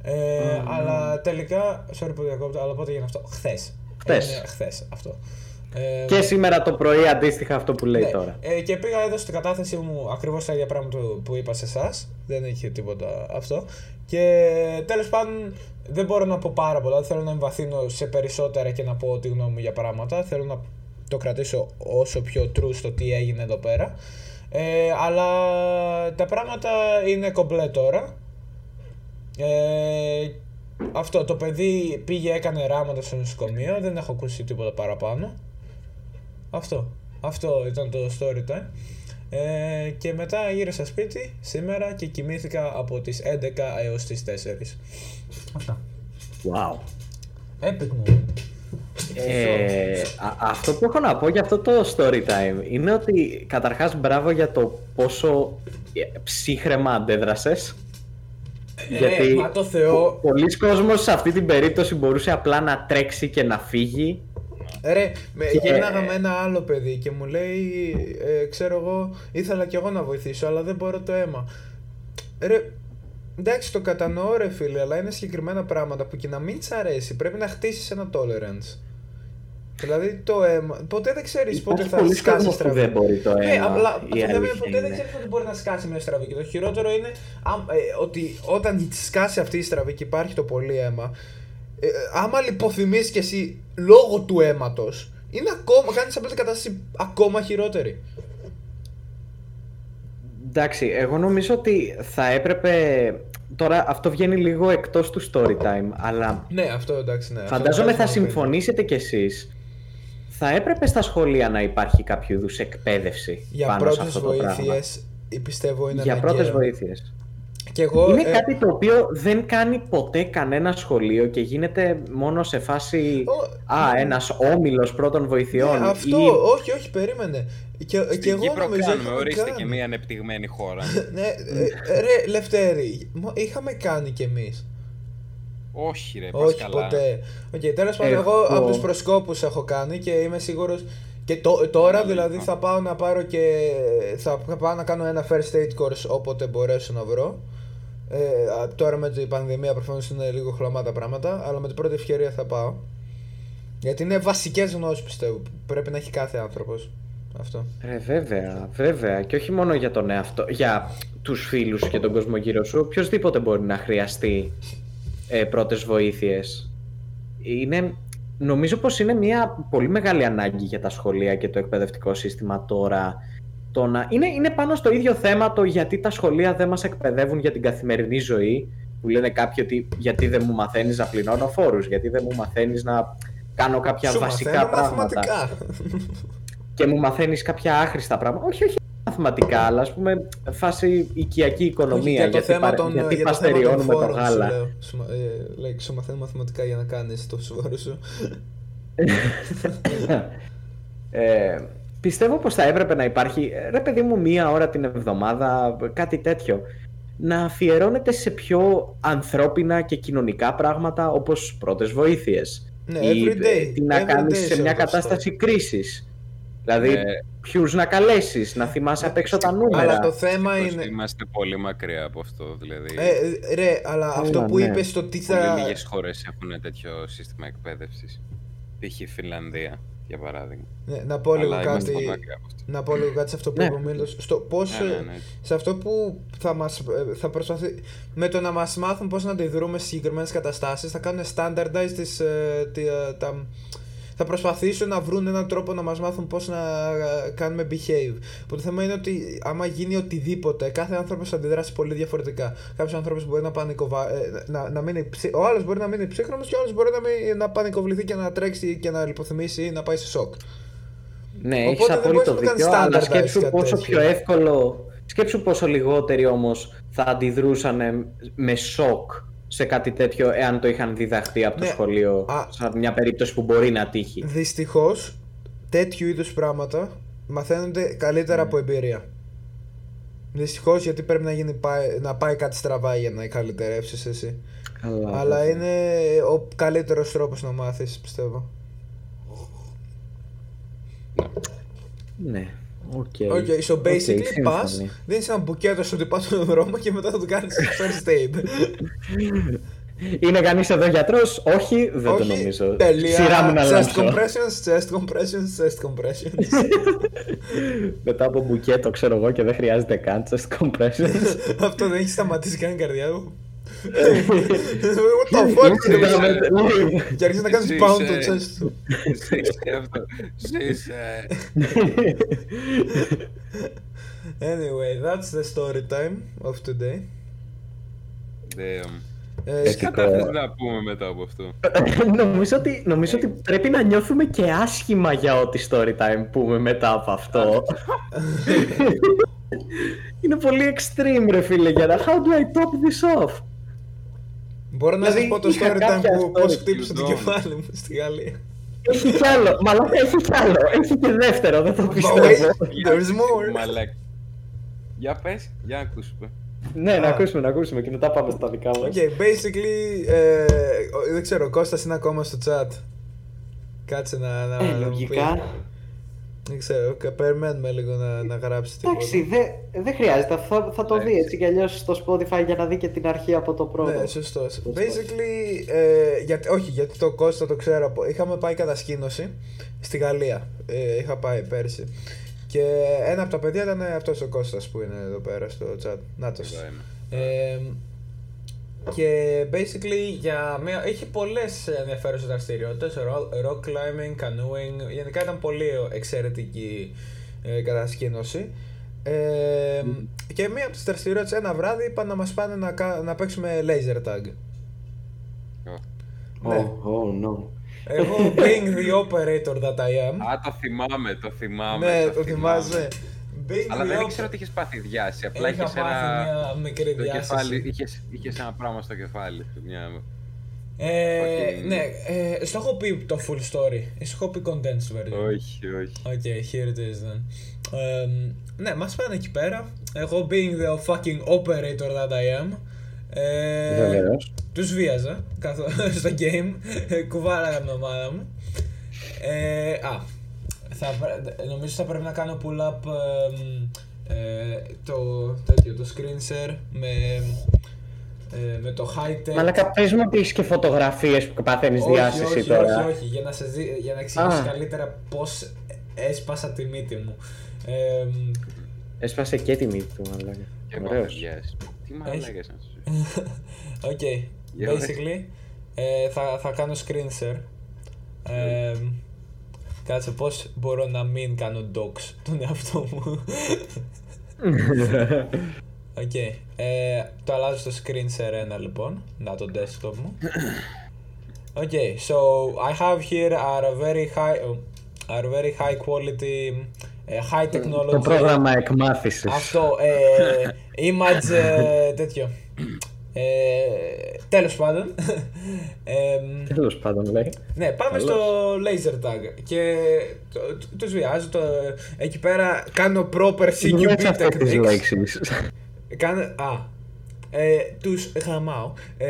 Ε, Αλλά τελικά, sorry που διακόπτω, αλλά πότε έγινε αυτό, χθες. Χθες. Έγινε χθες αυτό. Ε, Και σήμερα το πρωί αντίστοιχα αυτό που λέει ναι. τώρα. Ε, και πήγα εδώ στην κατάθεση μου ακριβώς τα ίδια πράγματα που- που είπα σε εσάς. Δεν είχε τίποτα αυτό. Και τέλος πάντων δεν μπορώ να πω πάρα πολλά. Δεν θέλω να εμβαθύνω σε περισσότερα και να πω τη γνώμη μου για πράγματα. Θέλω να το κρατήσω όσο πιο true στο τι έγινε εδώ πέρα. Ε, αλλά τα πράγματα είναι κομπλέ τώρα. Ε, αυτό το παιδί πήγε, έκανε ράματα στο νοσοκομείο. Δεν έχω ακούσει τίποτα παραπάνω. Αυτό. Αυτό ήταν το story time. Ε, και μετά γύρισα σπίτι σήμερα και κοιμήθηκα από τις 11 έως τις 4. Αυτά. Wow. Epic moment. Ε, α- αυτό που έχω να πω για αυτό το story time είναι ότι καταρχάς μπράβο για το πόσο ε, ψύχρεμα αντέδρασες. Ε, Γιατί μα το Θεό. πο- πολλοί κόσμος σε αυτή την περίπτωση μπορούσε απλά να τρέξει και να φύγει. Ρε, με Και- γύρναγα με ένα άλλο παιδί και μου λέει, ε, ξέρω εγώ, ήθελα κι εγώ να βοηθήσω, αλλά δεν μπορώ το αίμα. Ρε, εντάξει, το κατανοώ, ρε φίλε, αλλά είναι συγκεκριμένα πράγματα που και να μην σ' αρέσει, πρέπει να χτίσεις ένα tolerance. Δηλαδή το αίμα. Ποτέ δεν ξέρεις πότε Υπάρχει θα πολλοί σκάσει κόσμος που στραβή. δεν μπορεί το Ναι, αίμα. απλά η το θέμα είναι αλήθεια ποτέ δεν είναι. ξέρεις πότε μπορεί να σκάσει μια στραβή. Και το χειρότερο είναι αμ- ε, ότι όταν σκάσει αυτή η στραβή και υπάρχει το πολύ αίμα, ε, άμα λιποθυμείς κι εσύ λόγω του αίματος, είναι ακόμα, κάνεις απλά την κατάσταση ακόμα χειρότερη. Εντάξει, εγώ νομίζω ότι θα έπρεπε. Τώρα αυτό βγαίνει λίγο εκτός του story time, αλλά Ναι, αυτό εντάξει, ναι. αυτό φαντάζομαι το θα βάζουμε παιδί. συμφωνήσετε κι εσείς. Θα έπρεπε στα σχολεία να υπάρχει κάποιο είδους εκπαίδευση Για πάνω σε πρώτες αυτό το πράγμα. βοήθειες, ε, πιστεύω είναι Για αναγκαίο. πρώτες βοήθειες. Και εγώ, Είναι ε, κάτι το οποίο δεν κάνει ποτέ κανένα σχολείο και γίνεται μόνο σε φάση Ο- Α, ένας όμιλος πρώτων βοηθειών ναι, αυτό, ή όχι, όχι, περίμενε. Και, και Στην εγώ Κύπρο νομίζω κάνουμε, είχαμε ορίστε κάνει. και μια ανεπτυγμένη χώρα. ναι, ε, ρε, Λευτέρη, μα είχαμε κάνει κι εμείς. Όχι ρε, πας Όχι καλά. ποτέ. Οκ, τέλος πάντων, Έχω- εγώ από τους προσκόπους έχω κάνει και είμαι σίγουρος και τω- τώρα δηλαδή θα πάω να πάρω και θα πάω να κάνω ένα first aid course όποτε μπορέσω να βρω. Ε, α, τώρα με την πανδημία προφανώς είναι λίγο χλωμά τα πράγματα, αλλά με την πρώτη ευκαιρία θα πάω. Γιατί είναι βασικές γνώσεις πιστεύω, που πρέπει να έχει κάθε άνθρωπος. Αυτό. Ρε, βέβαια, βέβαια. Και όχι μόνο για τον εαυτό, για τους φίλους σου και τον κόσμο γύρω σου. Οποιοςδήποτε μπορεί να χρειαστεί ε, πρώτες βοήθειες. Είναι, νομίζω πως είναι μια πολύ μεγάλη ανάγκη για τα σχολεία και το εκπαιδευτικό σύστημα τώρα. Το να... είναι, είναι πάνω στο ίδιο θέμα το γιατί τα σχολεία δεν μας εκπαιδεύουν για την καθημερινή ζωή. Που λένε κάποιοι ότι γιατί δεν μου μαθαίνεις να πληρώνω φόρους, γιατί δεν μου μαθαίνεις να κάνω κάποια Σου βασικά μαθαίνω πράγματα μαθηματικά. και μου μαθαίνεις κάποια άχρηστα πράγματα. Όχι, όχι μαθηματικά, αλλά ας πούμε φάση οικιακή οικονομία. για το γιατί θέμα παρε- των, γιατί για το θέμα των παστεριώνουμε το φόρων σου γάλα. λέω. Σου, μα- ε, λέει, σου μαθαίνω μαθηματικά για να κάνεις το σοβαρό σου. ε, πιστεύω πως θα έπρεπε να υπάρχει, ε, ρε παιδί μου, μία ώρα την εβδομάδα, κάτι τέτοιο. Να αφιερώνεται σε πιο ανθρώπινα και κοινωνικά πράγματα όπως πρώτες βοήθειες. Ναι, ή every day. τι να Every κάνεις day σε σε μια αυτό. κατάσταση κρίσης. Δηλαδή, Ε, ποιους να καλέσεις, να θυμάσαι απ' έξω τα νούμερα. Αλλά το θέμα δυστυχώς είναι. Είμαστε πολύ μακριά από αυτό, δηλαδή. Ε, ρε, αλλά αυτό που ναι. είπες το τι Πολύ θα. λίγες χώρες έχουν τέτοιο σύστημα εκπαίδευσης. Π.χ. η Φιλανδία, για παράδειγμα. Ναι, να πω λίγο Αλλά είμαστε κάτι. μακριά από αυτό. Να πω λίγο κάτι σε αυτό που Ναι. είπε ο Μίλτος. Στο πώς, Ναι, ναι, ε, ναι. σε αυτό που θα μας ε, θα προσπαθεί με το να μας μάθουν πώς να αντιδρούμε σε συγκεκριμένες καταστάσεις θα κάνουν standardize τις, ε, τι, ε, τα, θα προσπαθήσουν να βρουν έναν τρόπο να μας μάθουν πώς να ε, κάνουμε behave. Που το θέμα είναι ότι άμα γίνει οτιδήποτε, κάθε άνθρωπος θα αντιδράσει πολύ διαφορετικά. Κάποιος άνθρωπος μπορεί να πανικοβα... ε, να, να μείνει ψυ... Ο άλλος μπορεί να μείνει ψύχρονος και ο άλλος μπορεί να, μην... να πανικοβληθεί και να τρέξει και να λιποθυμήσει ή να πάει σε σοκ. Ναι, Οπότε έχεις δεν απόλυτο μπορείς να το κάνεις δίκιο, αλλά standardize σκέψου κάτι πόσο τέτοιο. πιο εύκολο, σκέψου πόσο λιγότεροι όμως θα αντιδρούσαν με σοκ σε κάτι τέτοιο εάν το είχαν διδαχτεί από το Ναι, σχολείο α- σε μια περίπτωση που μπορεί να τύχει. Δυστυχώς, τέτοιου είδους πράγματα μαθαίνονται καλύτερα από εμπειρία. Δυστυχώς γιατί πρέπει να, γίνει, πάει- να πάει κάτι στραβά για να καλυτερεύσει εσύ. Καλά, Αλλά βέβαια. είναι ο καλύτερος τρόπος να μάθεις, πιστεύω. Ναι, οκ. Οκ, so Οκ, basically πας, σύμφωνοι. δίνεις ένα μπουκέτο στον τυπάς στον δρόμο και μετά θα του κάνεις first aid. Είναι κανείς εδώ γιατρός; Όχι, δεν το νομίζω. Τέλεια. Σειρά μου να chest αλλάξω. compressions, chest compressions, chest compressions. Μετά από μπουκέτο ξέρω εγώ και δεν χρειάζεται καν chest compressions. Αυτό δεν έχει σταματήσει καν η καρδιά μου. What the fuck, Συντάμε- Και αρχίζεις να κάνεις Ζήσε. pound το chest του. Ζήσε αυτό. Ζήσε. Anyway, that's the story time of today. Damn. Ε, Τι Εστικό. κατάθεση να πούμε μετά από αυτό. νομίζω, ότι, νομίζω ότι πρέπει να νιώθουμε και άσχημα για ό,τι story time πούμε μετά από αυτό. Είναι πολύ extreme ρε φίλε για να... How do I top this off? Μπορώ να σας Δηλαδή, πω το είχα story time κάποια που πώς story χτύπησε το του κεφάλι μου στη Γαλλία. Έχει κι άλλο, μαλάκα έχει κι άλλο, έχει και δεύτερο, δεν το But πιστεύω. wait, there's more. Μαλάκα. Για πες, για ακούσουμε. Ναι, να Α. ακούσουμε, να ακούσουμε και μετά πάμε στα δικά μας. Οκ, basically, ε, ο- δεν ξέρω, ο Κώστας είναι ακόμα στο chat. Κάτσε να, να, Ε, να μου λογικά. πει. Δεν ξέρω, κα- περιμένουμε λίγο να, να γράψει τίποτα. Εντάξει, δεν δεν χρειάζεται. Θα, θα το δει έτσι κι αλλιώς στο Spotify για να δει και την αρχή από το πρώτο. Ναι, σωστό. Basically, ε, γιατί, όχι, γιατί το Κώστα το ξέρω. από- Είχαμε πάει κατασκήνωση στη Γαλλία. Ε, είχα πάει πέρσι. Και ένα από τα παιδιά ήταν αυτός ο Κώστας που είναι εδώ πέρα στο chat. Νάτος. Εδώ είμαι. Ε, και basically για μια, έχει πολλές ενδιαφέρουσες δραστηριότητες ro- rock climbing, canoeing γενικά ήταν πολύ εξαιρετική ε, κατασκήνωση ε, και μία από τις δραστηριότητες ένα βράδυ είπαν να μας πάνε να, κα- να παίξουμε laser tag Ω. ναι. Oh, oh, no. εγώ being the operator that I am Α, το θυμάμαι, το θυμάμαι. ναι το θυμάμαι. θυμάσαι being Αλλά the δεν op- ήξερα ότι είχες πάθει διάση. Απλά Είχα είχες πάθει ένα. μια μικρή Το διάσηση. κεφάλι, είχες, είχες ένα πράγμα στο κεφάλι. Μια... Ε, Fucking- ναι, ε, στο έχω πει το full story. Σου έχω πει condensed version. όχι, όχι. Okay, here it is then. Ε, ναι, μας πάνε εκεί πέρα. Εγώ being the fucking operator that I am. Ε, Βεβαίως. τους βίαζα καθώ, στο game. Κουβάλαγα την ομάδα μου. Ε, α, θα, πρέ- νομίζω θα πρέπει να κάνω pull up ε, ε, το, τέτοιο, το screen share με, ε, με το high tech. Μαλάκα, πες μου ότι έχεις και φωτογραφίες που παθαίνεις Όχι, διάσηση όχι, τώρα. όχι, όχι, για να, σε δει- για να εξηγήσω Α. καλύτερα πώς έσπασα τη μύτη μου. Ε, Έσπασε και τη μύτη του, μαλάκα. Και εγώ Ωραίος. yes. Τι μαλάκες να σου Οκ, Για πες. basically ε, θα, θα κάνω screen share. Ε, κάτσε πώς μπορώ να μην κάνω dox τον εαυτό μου; Οκ, ε, το αλλάζω στο screen share ένα λοιπόν, να το desktop μου. Okay, so I have here are a very high, oh, are very high quality, ε, high technology. Το πρόγραμμα εκμάθησης. Αυτό, ε, image, ε, τέτοιο. Ε, τέλος πάντων. Ε, Τέλος πάντων, λέει. ναι, πάμε Καλώς. στο laser tag και το, το, τους βιάζω, το, εκεί πέρα κάνω proper CQB Λες αυτές τις techniques. λέξεις. Κάνω, α, ε, τους γαμάω. Ε,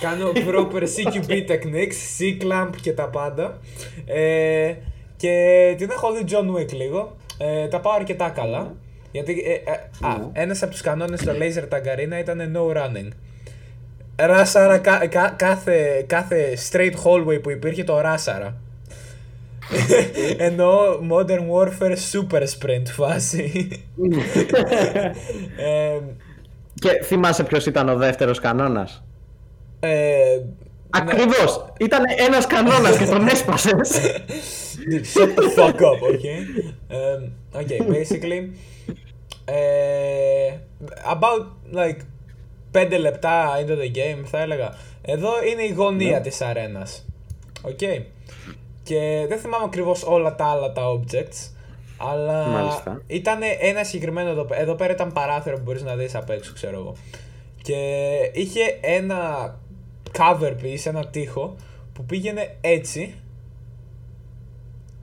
κάνω proper CQB techniques, C-clamp και τα πάντα. Ε, και την έχω δει John Wick λίγο. Ε, τα πάω αρκετά καλά. Γιατί ε, ε, α, ένας από τους κανόνες στο laser tag arena ήταν no running. Ράσαρα κα- κα- κάθε, κάθε straight hallway που υπήρχε το ράσαρα. Ενώ Modern Warfare Super Sprint φάση. ε, Και θυμάσαι ποιος ήταν ο δεύτερος κανόνας; ε, Ακριβώς! Ήταν ένας κανόνας και τον έσπασες. Dude, shut the fuck up, okay? Um, okay, basically, ε, about like 5 λεπτά into the game θα έλεγα. Εδώ είναι η γωνία της αρένας. Okay. Και δεν θυμάμαι ακριβώς όλα τα άλλα τα objects. Αλλά Μάλιστα. ήταν ένα συγκεκριμένο εδώ, πέ- εδώ πέρα ήταν παράθυρο που μπορείς να δεις απ' έξω ξέρω εγώ. Και είχε ένα cover piece, ένα τοίχο που πήγαινε έτσι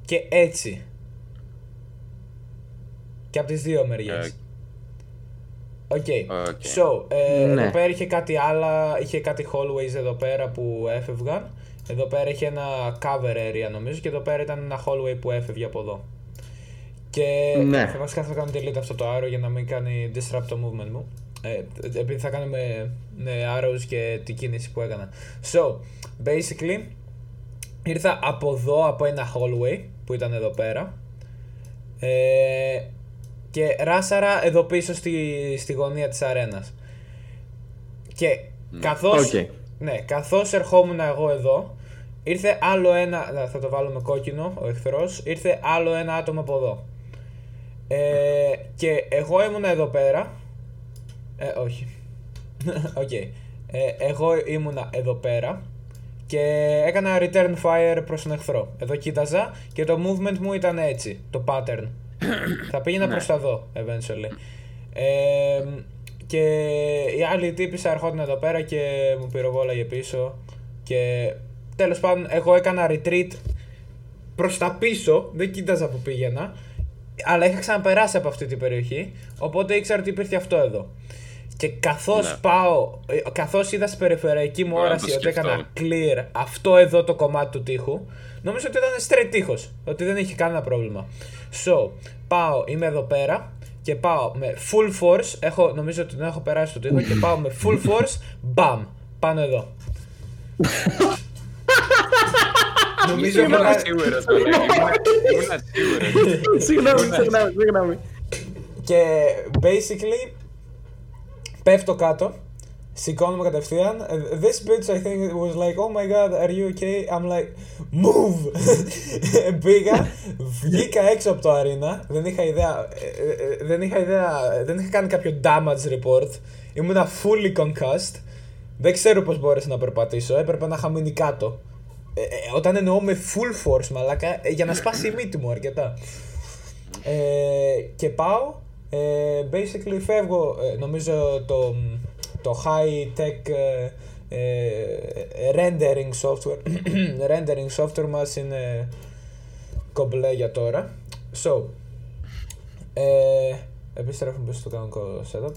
και έτσι. Και από τις δύο μεριές. Οκ. Οκ. So, ε, Ναι. εδώ πέρα είχε κάτι άλλα, είχε κάτι hallways εδώ πέρα που έφευγαν. Εδώ πέρα είχε ένα cover area νομίζω και εδώ πέρα ήταν ένα hallway που έφευγε από εδώ. Και Ναι. θα βασικά θα κάνω delete αυτό το arrow για να μην κάνει disrupt το movement μου. Ε, επειδή θα κάνουμε ναι, arrows και την κίνηση που έκανα. So, basically, ήρθα από εδώ, από ένα hallway που ήταν εδώ πέρα. Ε, και ράσαρα εδώ πίσω στη, στη γωνία της αρένας. Και καθώς, Οκ. ναι, καθώς ερχόμουν εγώ εδώ, ήρθε άλλο ένα, να, θα το βάλω με κόκκινο ο εχθρός, ήρθε άλλο ένα άτομο από εδώ. Ε, και εγώ ήμουν εδώ πέρα, ε, όχι, οκ, ε, εγώ ήμουνα εδώ πέρα και έκανα return fire προς τον εχθρό. Εδώ κοίταζα και το movement μου ήταν έτσι, το pattern. Θα πήγαινα προς τα εδώ, eventually. Ε, και η άλλη τύπισσα ερχόταν εδώ πέρα και μου πυροβόλαγε πίσω και τέλος πάντων εγώ έκανα retreat προς τα πίσω, δεν κοίταζα που πήγαινα αλλά είχα ξαναπεράσει από αυτή την περιοχή, οπότε ήξερα ότι υπήρχε αυτό εδώ. Και καθώς Ναι. πάω, ε, καθώς είδα στην περιφερειακή μου Μπορώ να όραση το ότι σκεφτώ. έκανα clear αυτό εδώ το κομμάτι του τείχου, νόμιζα ότι ήταν straight τείχος, ότι δεν είχε κανένα πρόβλημα. So, πάω, είμαι εδώ πέρα και πάω με full force, έχω, νομίζω ότι δεν έχω περάσει το τείχο και πάω με full force, bam, πάνω εδώ. νομίζω έχω Ήμουν κάνει- σίγουρος, Ολέγ, ήμουν- ήμουν σίγουρος. Συγγνώμη, συγγνώμη, συγγνώμη. Και basically πέφτω κάτω, σηκώνομαι κατευθείαν. This bitch I think it was like, oh my god, are you okay? I'm like, move! Πήγα, βγήκα έξω από το αρίνα, δεν είχα ιδέα, ε, ε, δεν είχα ιδέα, δεν είχα κάνει κάποιο damage report. Ήμουνα fully concussed. Δεν ξέρω πώς μπόρεσα να περπατήσω, έπρεπε να είχα μείνει κάτω. Ε, ε, όταν εννοώ με full force, μαλάκα, ε, για να σπάσει η μύτη μου αρκετά. Ε, και πάω, ε, basically φεύγω, ε, νομίζω το, το high tech ε, ε, rendering software, rendering software μας είναι κομπλέ για τώρα. So, ε, επιστρέφουμε στο κανονικό setup.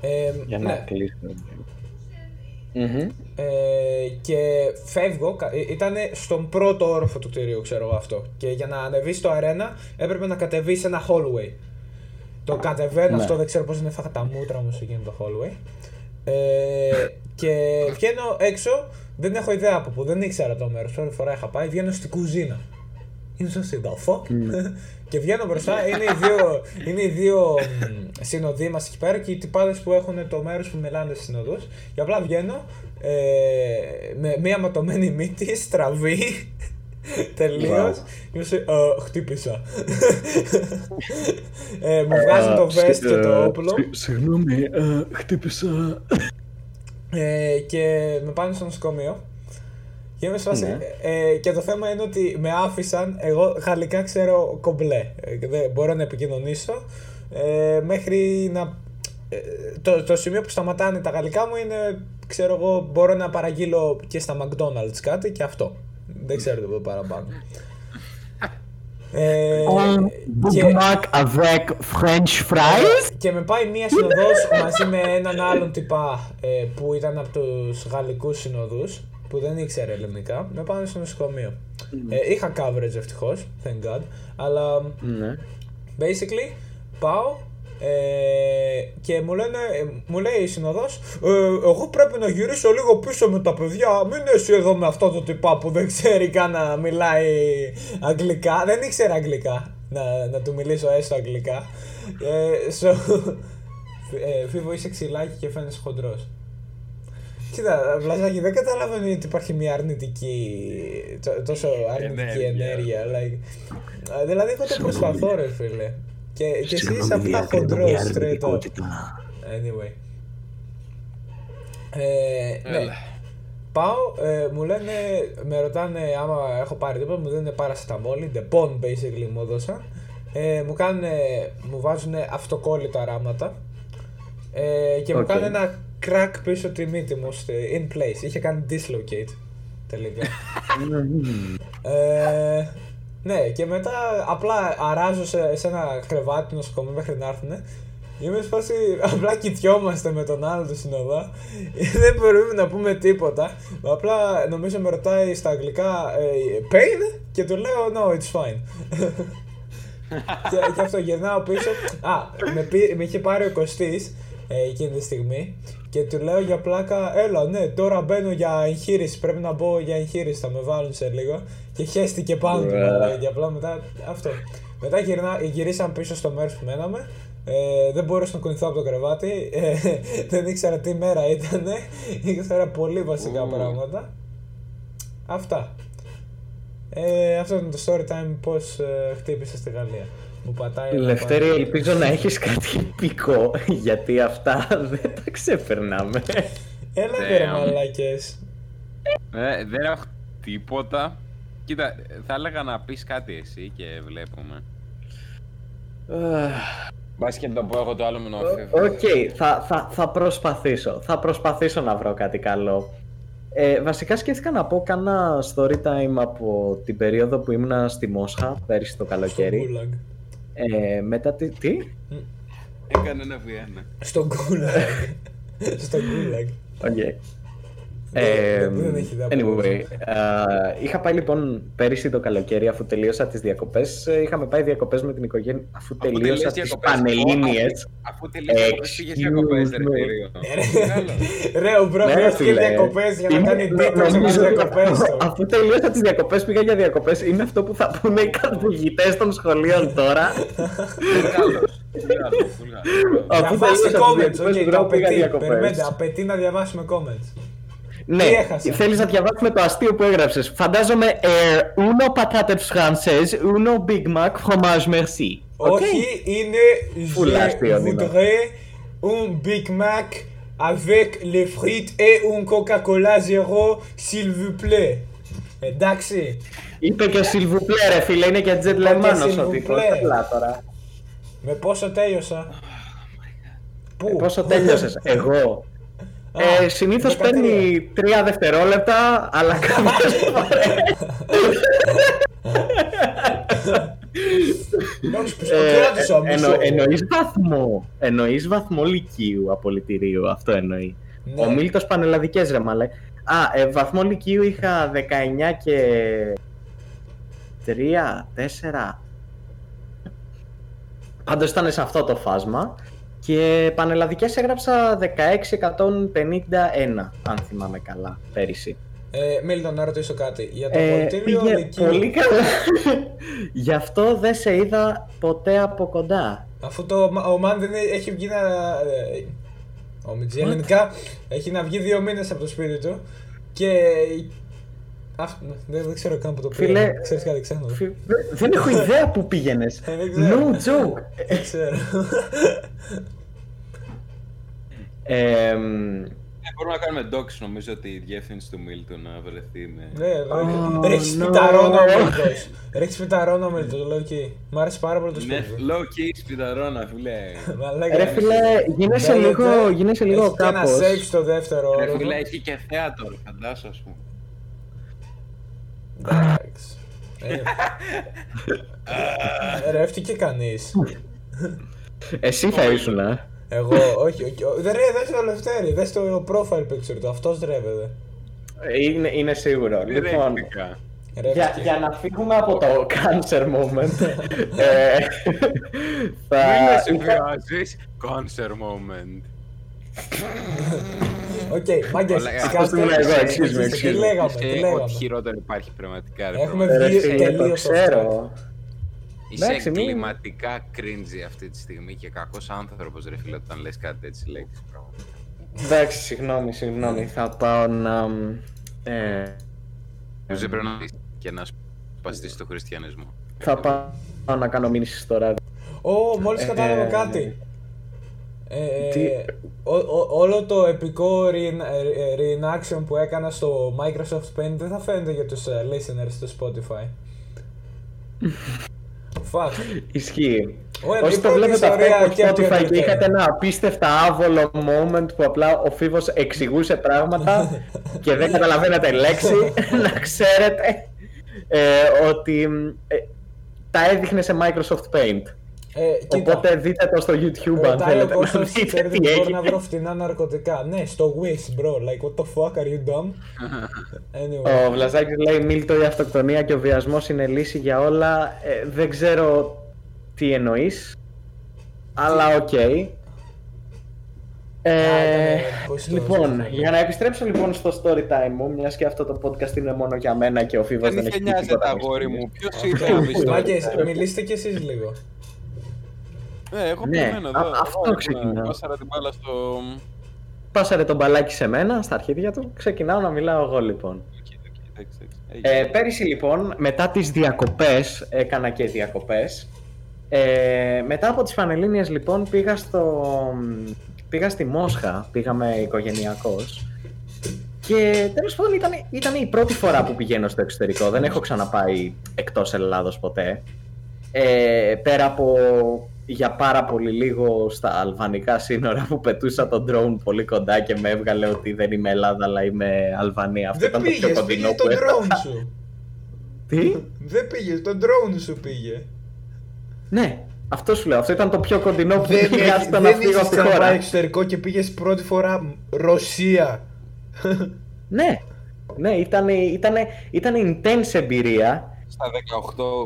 Ε, Για να ναι. κλείσουμε. Μμμ. Ε, και φεύγω, ήταν στον πρώτο όροφο του κτηρίου, ξέρω εγώ αυτό. Και για να ανεβείς στο αρένα έπρεπε να κατεβείς ένα hallway. Το κατεβαίνω Ναι. αυτό, δεν ξέρω πώς είναι φάγα τα μούτρα μου σε εκείνο το hallway. Ε, και βγαίνω έξω, δεν έχω ιδέα από πού, δεν ήξερα το μέρος. Πρώτη φορά είχα πάει, βγαίνω στην κουζίνα. Είναι στο συνταφό. και βγαίνω μπροστά, είναι οι δύο, είναι οι δύο μ, συνοδοί μας εκεί πέρα και οι τυπάδες που έχουν το μέρος που μιλάνε στις συνοδούς. Και απλά βγαίνω ε, με μία ματωμένη μύτη, στραβή. Τελείως. Και μου σε, «Ε, χτύπησα. ε, μου βγάζουν το vest και το όπλο. Συγγνώμη, ε, χτύπησα. Ε, και με πάνε στο νοσοκομείο. Και είμαι σε φάση, Ναι. ε, και το θέμα είναι ότι με άφησαν, εγώ γαλλικά ξέρω κομπλέ. Ε, δεν μπορώ να επικοινωνήσω ε, μέχρι να. ε, το, το σημείο που σταματάνε τα γαλλικά μου είναι, ξέρω εγώ, μπορώ να παραγγείλω και στα McDonald's κάτι και αυτό. Δεν ξέρω τίποτα παραπάνω. Ε, και- Big Mac avec French fries. και με πάει μία συνοδός μαζί με έναν άλλον τυπά ε, που ήταν από τους γαλλικούς συνοδούς που δεν ήξερε ελληνικά. Με πάνε στο νοσοκομείο. Ε, είχα coverage ευτυχώς, thank god. Αλλά Ναι. basically πάω ε, και μου, λένε, ε, μου λέει η συνοδός ε, εγώ πρέπει να γυρίσω λίγο πίσω με τα παιδιά μην εσύ εδώ με αυτό το τυπά που δεν ξέρει καν να μιλάει αγγλικά δεν ήξερε αγγλικά να, να του μιλήσω έστω αγγλικά ε, so, ε, Φίβο είσαι ξυλάκι και φαίνεσαι χοντρός Κοίτα, Βλαζάκη, δεν καταλαβαίνω ότι υπάρχει μια αρνητική, τό- τόσο αρνητική Ενέργεια. ενέργεια. like. Α, δηλαδή, εγώ το προσπαθώ, ρε φίλε. Και, και εσύ Συγγνώμη, είσαι απλά διακρίνω χοντρός, μια straight up. αρνητικότητα. Anyway. Ε, ναι. Έλα. Πάω, ε, μου λένε, με ρωτάνε άμα έχω πάρει τίποτα, μου δίνουν παρασιταμόλι, the bond basically μου έδωσαν. Ε, μου κάνουν, μου βάζουν αυτοκόλλητα ράμματα ε, και μου Οκ. κάνουν ένα crack πίσω τη μύτη μου, στη- in place. Είχε κάνει dislocate τελικά. ε, ναι, και μετά απλά αράζω σε, σε ένα κρεβάτι νοσοκομείου μέχρι να έρθουν. Είμαι σε φάση, απλά κοιτιόμαστε με τον άλλο του συνοδά. Δεν μπορούμε να πούμε τίποτα. Απλά νομίζω με ρωτάει στα αγγλικά ε, pain; και του λέω no, it's fine. και, και αυτό γυρνάω πίσω. Α, με, πή- με είχε πάρει ο Κωστής ε, εκείνη τη στιγμή και του λέω για πλάκα, έλα ναι, τώρα μπαίνω για εγχείρηση, πρέπει να μπω για εγχείρηση, θα με βάλουν σε λίγο. Και χέστηκε πάνω του, Ωραία. μαλάκα, και απλά μετά αυτό. Μετά γυρνά, γυρίσαμε πίσω στο μέρος που μέναμε. Ε, δεν μπορούσα να κουνηθώ από το κρεβάτι. Ε, δεν ήξερα τι μέρα ήταν. ήξερα πολύ βασικά Ου. πράγματα. Αυτά. Ε, αυτό είναι το story time πώς ε, χτύπησα στη Γαλλία. Μου πατάει ένα Λευτέρη, πάνω. ελπίζω να έχεις κάτι επικό, γιατί αυτά δεν τα ξεπερνάμε. Έλα Ναι, ρε άμα. μαλάκες. Ε, δεν έχω τίποτα. Κοίτα, θα έλεγα να πεις κάτι εσύ και βλέπουμε. Μπας και να το πω εγώ το άλλο με Οκ, θα, θα, θα προσπαθήσω. Θα προσπαθήσω να βρω κάτι καλό. Ε, βασικά σκέφτηκα να πω κάνα story time από την περίοδο που ήμουνα στη Μόσχα πέρυσι το καλοκαίρι. Στο Gulag. Ε, μετά τι, τι; Έκανε ένα βιένα. Στον Gulag. Στον Gulag. Okay. Δεν- Ε, δεν έχει ιδέα anyway, που α, είχα πάει λοιπόν πέρυσι το καλοκαίρι αφού τελείωσα τις διακοπές. ε, Είχαμε πάει διακοπές με την οικογένεια αφού Αφού τελείωσα τελείωσες τις διακοπές, Πανελλήνιες. αφού- Αφού τελείωσε διακοπές πήγες διακοπές, ρε Excuse me. φίλιο. Ρε, ο μπρο Ναι, χρειάστηκε φίλε. διακοπές για να Είναι- κάνει τίτλο νομίζω στις ότι διακοπές αυτό- του. Αφού τελείωσα τις διακοπές πήγα για διακοπές είναι αυτό που θα πούνε οι καθηγητές των σχολείων τώρα. Βουλγάρος, Βουλγάρος, Βουλγάρος. Αφού Διαβάστε τελείωσα τις comments, διακοπές, οκ, εγώ το πήγα απαιτεί. διακοπές. Περιμένετε, απαιτεί να διαβάσουμε comments. Ναι, Τι έχασα; θέλεις να διαβάσουμε το αστείο που έγραψες. Φαντάζομαι Air, uno patates françaises, uno Big Mac, fromage merci. Οκ. Όχι, είναι Full Je αστείο, Νίνο. voudrais un Big Mac avec les frites et un Coca-Cola zéro, s'il vous plaît. Εντάξει. Είπε και ο Σιλβουπλέ ρε φίλε, είναι και τζετλεμάνος Είπε ο και τύπος. S'il vous plaît. Έλα τώρα. Με πόσο τέλειωσα; Πού; Ε, Πόσο τέλειωσες, εγώ. Α, Ε, συνήθως 13. παίρνει τρία δευτερόλεπτα, αλλά κάποιες φορές... Εντάξει, πως Ε, το κράτησα, ε, μισός. εννο- Εννοείς βαθμό. Εννοείς βαθμό λυκείου απολυτηρίου. Αυτό εννοεί. Ναι. Ο Μίλτος πανελλαδικές ρε μαλέ. Α, ε, βαθμό λυκείου είχα 19 και... 3, 4... Πάντως ήταν σε αυτό το φάσμα. Και πανελλαδικές έγραψα 1651, αν θυμάμαι καλά, πέρυσι. Ε, Μίλτον, να ρωτήσω κάτι. Για το Ε, πολιτήριο πήγε Λυκείου, πολύ καλά. Γι' αυτό δεν σε είδα ποτέ από κοντά. αφού το, ο Μαν δεν έχει βγει να... ε, Ο Μιτζή ελληνικά έχει να βγει δύο μήνες από το σπίτι του και... Αυτό, δεν, δεν ξέρω καν που το Φίλε, πήγα. Ξέρεις κάτι ξένο. Φι- δε- Δεν έχω ιδέα που πήγαινες. Ε, δεν ξέρω. No joke. Δεν ξέρω. Εμ, Ε, Μπορούμε να κάνουμε docs νομίζω ότι η διεύθυνση του Μίλτου να βρεθεί με... Ναι, Oh, ρε, ρίξει no. σπιταρόνο ο Μίλτος. Ρίξει σπιταρόνο ο Μίλτος, το λέω εκεί. Μ' άρεσε πάρα πολύ το Ναι, σπίτι του. low key σπιταρώνα, φίλε. Μαλάκα, Ρε φίλε, γίνεσαι Μπαίνετε, λίγο, γίνεσαι λίγο έχει και ένα κάπως. save στο δεύτερο Ρε όροφο. φίλε, έχει και θέατρο, φαντάσου, ας πούμε. Εντάξει. Ε, Ρε, έφτιαξε κανείς. Εσύ θα ήσουν, α. Εγώ, όχι, όχι. ο- Δε, ρε, δες το Λευτέρη, δες το profile picture του, αυτός ρεύεται. Είναι, είναι σίγουρο. Δεν Λοιπόν, ρέχτηκα. για, Ρεύτηκε. για να φύγουμε από το cancer moment, ε, θα... Μην με είχα- συμβιάζεις, concert moment. Οκ, μάγκες, Όλα- σκάστε. Αυτό ήμουν εγώ, excuse me, Τι excuse me. λέγαμε, τι Είσαι λέγαμε. ό,τι χειρότερο υπάρχει πραγματικά, ρε Έχουμε πραγματικά. Ρε βγει φίλε, το τελείως off ξέρω. Είσαι Εντάξει, μην- εγκληματικά cringy αυτή τη στιγμή και κακός άνθρωπος, ρε φίλε, όταν λες κάτι τέτοιες λέξεις. πραγματικά. Εντάξει, συγγνώμη, συγγνώμη. Θα πάω να... Ε, Νομίζω πρέπει να δεις και να σπαστείς το χριστιανισμό. θα πάω να κάνω μήνυση στο ράδιο. Ω, μόλις Ε, κατάλαβα ε, κάτι. Ε, Τι; ο- ο- όλο το επικό re- ε, reenaction που έκανα στο Microsoft Paint δεν θα φαίνεται για τους ε, listeners στο Spotify. Fuck. Ισχύει. Ωραία, Όσοι η το πρώτη βλέπετε αυτό ιστορία από και από το Spotify και Entertainment. είχατε ένα απίστευτα άβολο moment που απλά ο Φίβος εξηγούσε πράγματα και δεν καταλαβαίνετε λέξη, να ξέρετε ε, ότι ε, τα έδειχνε σε Microsoft Paint. Ε, κοίτα, Οπότε δείτε το στο YouTube αν ρωτάει ο θέλετε να Κώστας, δείτε ξέρετε τι που μπορώ να έγινε. βρω φτηνά ναρκωτικά. Ναι, στο Wish, bro. Like, what the fuck, are you dumb? Anyway. Ο Βλαζάκης λέει Μίλτο η αυτοκτονία και ο βιασμός είναι λύση για όλα. Ε, δεν ξέρω τι εννοείς, αλλά οκ. Ε, ήτανε πώς το- λοιπόν, για να επιστρέψω λοιπόν στο story time μου, μιας και αυτό το podcast είναι μόνο για μένα και ο Φίβος Δεν δεν έχει είχε πει νοιάζεται, τίποτα αγόρι μυστήρια. μου; Ποιος ήρθε να πει στο... Μάγκες, μιλήστε κι εσείς λίγο. Ναι, εγώ Ναι, περιμένω εδώ. α- εγώ αυτό ήμουν, ξεκινάω. Πάσαρα την μπάλα στο... Πάσαρε τον μπαλάκι σε μένα, στα αρχίδια του, ξεκινάω να μιλάω εγώ λοιπόν. Εκεί, εκεί, εντάξει, εντάξει. Ε, Έγινε. πέρυσι λοιπόν, μετά τις διακοπές, έκανα και διακοπές, ε, μετά από τις Πανελλήνιες λοιπόν πήγα στο... Πήγα στη Μόσχα, πήγαμε οικογενειακός και τέλος πάντων ήταν, ήταν η πρώτη φορά που πηγαίνω στο εξωτερικό, δεν έχω ξαναπάει εκτός Ελλάδος ποτέ. Ε, πέρα από για πάρα πολύ λίγο στα αλβανικά σύνορα που πετούσα τον drone πολύ κοντά και με έβγαλε ότι δεν είμαι Ελλάδα αλλά είμαι Αλβανία. Αυτό Δεν ήταν το πιο πήγες, κοντινό πήγε που το έφτασα. drone σου. Τι; Δεν πήγες, το drone σου πήγε. Ναι, Αυτό σου λέω. Αυτό ήταν το πιο κοντινό που Δεν, χρειάζεται να δεν φύγω είσαι από τη ξαναπάει χώρα. εξωτερικό και πήγες πρώτη φορά Ρωσία. Ναι, ναι, ήταν, ήτανε, ήτανε intense εμπειρία. Στα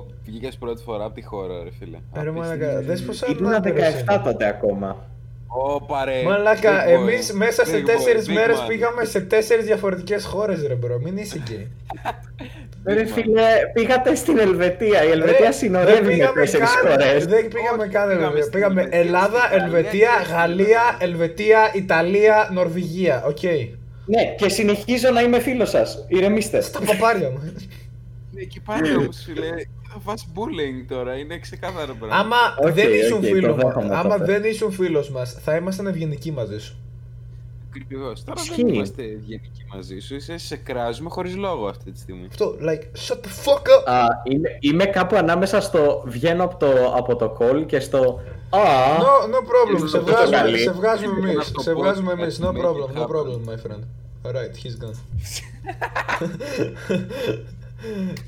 18 βγήκες πρώτη φορά από τη χώρα, ρε φίλε. Ρε μαλάκα, δες πόσα Ήμουν άντρες 17 είναι. τότε ακόμα. Ω, παρέ. Μαλάκα, Big boy. εμείς μέσα σε Big boy, τέσσερις big μέρες man. πήγαμε σε τέσσερις διαφορετικές χώρες ρε μπρο, μην είσαι εκεί. Ρε man. φίλε, πήγατε στην Ελβετία. Η Ελβετία Ρε, συνορεύει δεν με πήγαμε τέσσερις καν, χώρες. Δεν πήγαμε Όχι, καν πήγαμε Ελβετία. στην Πήγαμε Ελβετία, Ελλάδα, στην Ελβετία, Γαλλία, Γαλλία, Ελβετία, Ιταλία, Νορβηγία. Οκ. Ναι, και συνεχίζω να είμαι φίλος σας. Ηρεμήστε. Στα παπάρια μου. Ναι, Εκεί πάλι όμως, φίλε, θα φας bullying τώρα, είναι ξεκάθαρο πράγμα. Άμα Οκ, δεν ήσουν οκ, το φίλος δέχομαι μας, άμα τότε. δεν ήσουν φίλος μας, θα ήμασταν ευγενικοί μαζί σου. Ακριβώς. Τώρα Ισχύει. δεν είμαστε ευγενικοί μαζί σου, είσαι σε κράζουμε χωρίς λόγο αυτή τη στιγμή. Αυτό, like, shut the fuck up. Α, είμαι, είμαι κάπου ανάμεσα στο βγαίνω από το, από το call και στο Α, No, no problem. Ίσως Σε το τόσο βγάζουμε, καλή. σε βγάζουμε Ήθελα εμείς. να το Σε πω βγάζουμε ότι εμείς. θα No make it problem, no happen. problem, my friend. Alright, he's gone.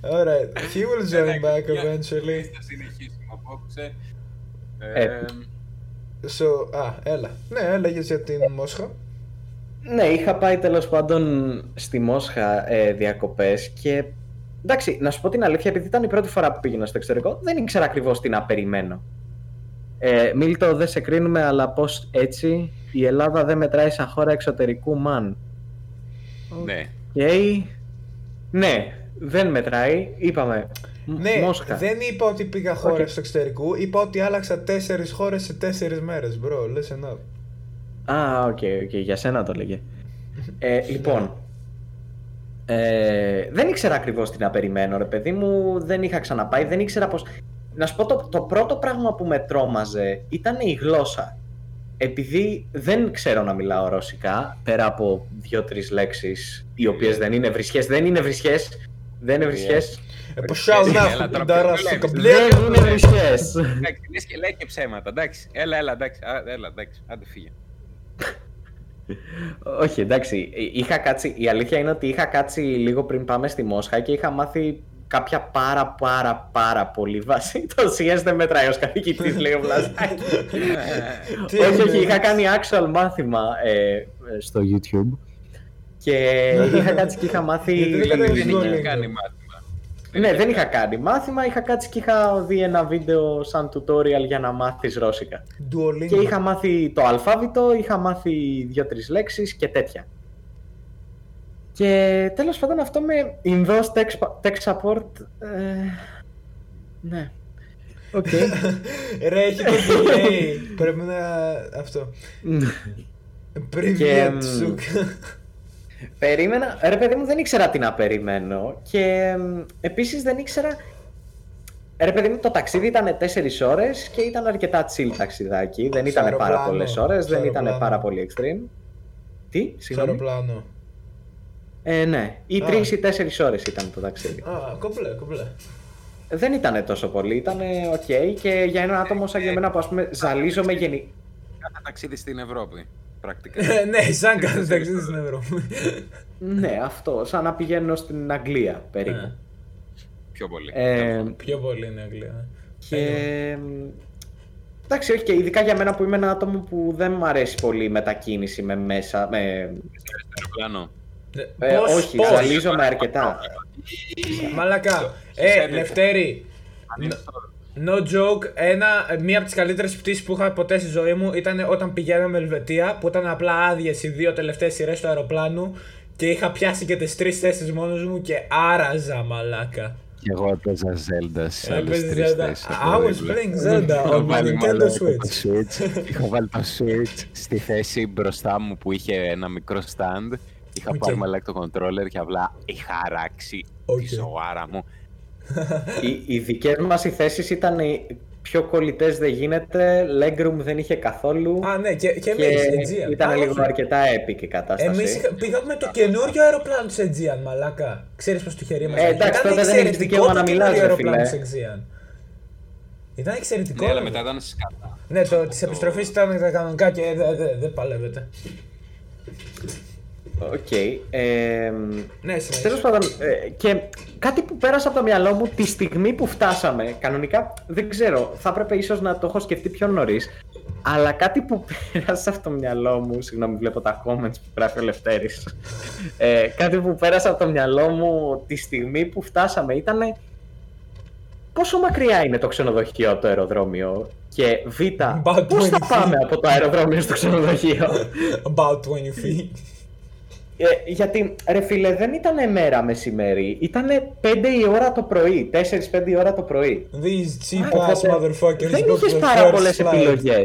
Alright, he will join back eventually. Θα συνεχίσουμε απόψε. Ε, Ε, So, α, έλα. Ναι, έλεγες για την Μόσχα. Ναι, είχα πάει τέλος πάντων στη Μόσχα ε, διακοπές και εντάξει, να σου πω την αλήθεια, επειδή ήταν η πρώτη φορά που πήγαινα στο εξωτερικό, δεν ήξερα ακριβώς τι να περιμένω. Ε, Μίλτο, δεν σε κρίνουμε, αλλά πώς έτσι η Ελλάδα δεν μετράει σαν χώρα εξωτερικού μαν. ναι. Okay. Ναι, δεν μετράει, είπαμε. Μ- Ναι, Μόσχα. δεν είπα ότι πήγα χώρες Οκ. του εξωτερικού, είπα ότι άλλαξα τέσσερις χώρες σε τέσσερις μέρες, bro, listen up. Α, ok, ok, για σένα το λέγε. Ε, λοιπόν, ε, δεν ήξερα ακριβώς τι να περιμένω, ρε παιδί μου, δεν είχα ξαναπάει, δεν ήξερα πώς... Να σου πω, το, το πρώτο πράγμα που με τρόμαζε ήταν η γλώσσα. Επειδή δεν ξέρω να μιλάω ρωσικά, πέρα από δύο-τρεις λέξεις, οι οποίες δεν είναι βρισιές, δεν είναι βρισιές, δεν είναι βρισχές, Ε, ποσάω Έλα, να τώρα, ντάρα ποιο σου βλέπεις, κομπλέ. δεν είναι βρισχές. Εντάξει, λες και λέει και ψέματα, εντάξει. Έλα, έλα, εντάξει. Α, Έλα, εντάξει. Άντε φύγε. Όχι, εντάξει. Είχα κάτσει, η αλήθεια είναι ότι είχα κάτσει λίγο πριν πάμε στη Μόσχα και είχα μάθει κάποια πάρα πάρα πάρα πολύ βάση. Το CS δεν μετράει ως καθηγητής, λέει ο Βλαζάκης. Τι όχι, έγινε, όχι, είχα ναι. κάνει actual μάθημα ε, στο YouTube. Και ναι. είχα κάτσει και είχα μάθει. Δεν είχα κάνει μάθημα. Ναι, δεν είχα κάνει μάθημα. Είχα κάτσει και είχα δει ένα βίντεο σαν tutorial για να μάθεις ρώσικα. Και είχα μάθει το αλφάβητο, είχα μάθει δύο-τρεις λέξεις και τέτοια. Και τέλος πάντων αυτό με Ινδός tech support. Ε, ναι. Ok. Okay. Ρε, έχει. Πρέπει να... Αυτό. Ναι. Πριν και... Περίμενα, ρε παιδί μου δεν ήξερα τι να περιμένω και μ, επίσης δεν ήξερα... Ρε παιδί μου το ταξίδι ήταν 4 ώρες και ήταν αρκετά chill ταξιδάκι, δεν Σε ήταν πάρα αεροπλάνο, πολλές ώρες, σε δεν ήταν αεροπλάνο. πάρα πολύ extreme. Τι, Στο συγγνώμη. αεροπλάνο. Ε, ναι, ή Α. 3 ή 4 ώρες ήταν το ταξίδι. Α, κομπλέ, κομπλέ. Δεν ήταν τόσο πολύ, ήταν οκ και για ένα άτομο σαν και εμένα που ας πούμε ζαλίζομαι γενι... Κάθε ταξίδι στην Ευρώπη, πρακτικά. Ναι, σαν κάθε ταξίδι στην Ευρώπη. ναι, αυτό, σαν να πηγαίνω στην Αγγλία περίπου. Ναι. Πιο πολύ. Ε, Πιο πολύ είναι Αγγλία. ναι. και... Εντάξει, όχι και ειδικά για μένα που είμαι ένα άτομο που δεν μου αρέσει πολύ η μετακίνηση με μέσα, με... Αεροπλάνο. Ναι, Ε, πώς, όχι, πώς; ζαλίζομαι αρκετά. Μαλακά. Ε, Σέρνετε. Λευτέρη, Αν είναι στο- No joke, ένα, μία από τις καλύτερες πτήσεις που είχα ποτέ στη ζωή μου ήταν όταν πηγαίναμε Ελβετία, που ήταν απλά άδειες οι δύο τελευταίες σειρές του αεροπλάνου και είχα πιάσει και τις τρεις θέσεις μόνος μου και άραζα μαλάκα. Και εγώ έπαιζα Zelda σε άλλες Έπαιζες τρεις Zelda. θέσεις I από was δίπλα. playing Zelda Είχα on my βάλει Nintendo μαλάκα το Switch. Switch. Είχα βάλει το Switch στη θέση μπροστά μου που είχε ένα μικρό stand. Είχα Οκ. πάρει μαλάκα το controller και απλά είχα αράξει Οκ. τη ζωάρα μου. οι, οι δικές μας οι θέσεις ήταν οι πιο κολλητές δεν γίνεται, legroom δεν είχε καθόλου Α, ναι, και, και και εμείς Aegean. ήταν Α, λίγο όχι. αρκετά epic η κατάσταση. Εμείς είχα- πήγαμε το καινούριο αεροπλάνο της Aegean, μαλάκα. Ξέρεις πως το χέρι μας Ε, έχει. εντάξει, Ήταν τότε δεν έχεις εξαιρετικό δικαίωμα το να καινούριο μιλάς, ρε αεροπλάνο φίλε. της Aegean. Ήταν εξαιρετικό. Ναι, αλλά ρε. μετά ήταν σκατά. Ναι, το της επιστροφής ήταν τα κανονικά και δεν δε, δε παλεύεται. Οκ. Ε, Ναι, συνέχισε. Τέλος πάντων, ε, και κάτι που πέρασε από το μυαλό μου τη στιγμή που φτάσαμε. Κανονικά δεν ξέρω, θα έπρεπε ίσως να το έχω σκεφτεί πιο νωρίς. Αλλά κάτι που πέρασε από το μυαλό μου. Συγγνώμη, βλέπω τα comments που γράφει ο Λευτέρης. Ε, κάτι που πέρασε από το μυαλό μου τη στιγμή που φτάσαμε ήταν. Πόσο μακριά είναι το ξενοδοχείο από το αεροδρόμιο και β, About πώς θα 20 πάμε από το αεροδρόμιο στο ξενοδοχείο; About 20 feet. Ε, γιατί, ρε φίλε, δεν ήταν μέρα μεσημέρι. Ήταν 5 η ώρα το πρωί. 4-5 η ώρα το πρωί. These cheap Οπότε, ass motherfuckers Δεν go to είχε the πάρα first πολλέ flight. επιλογέ.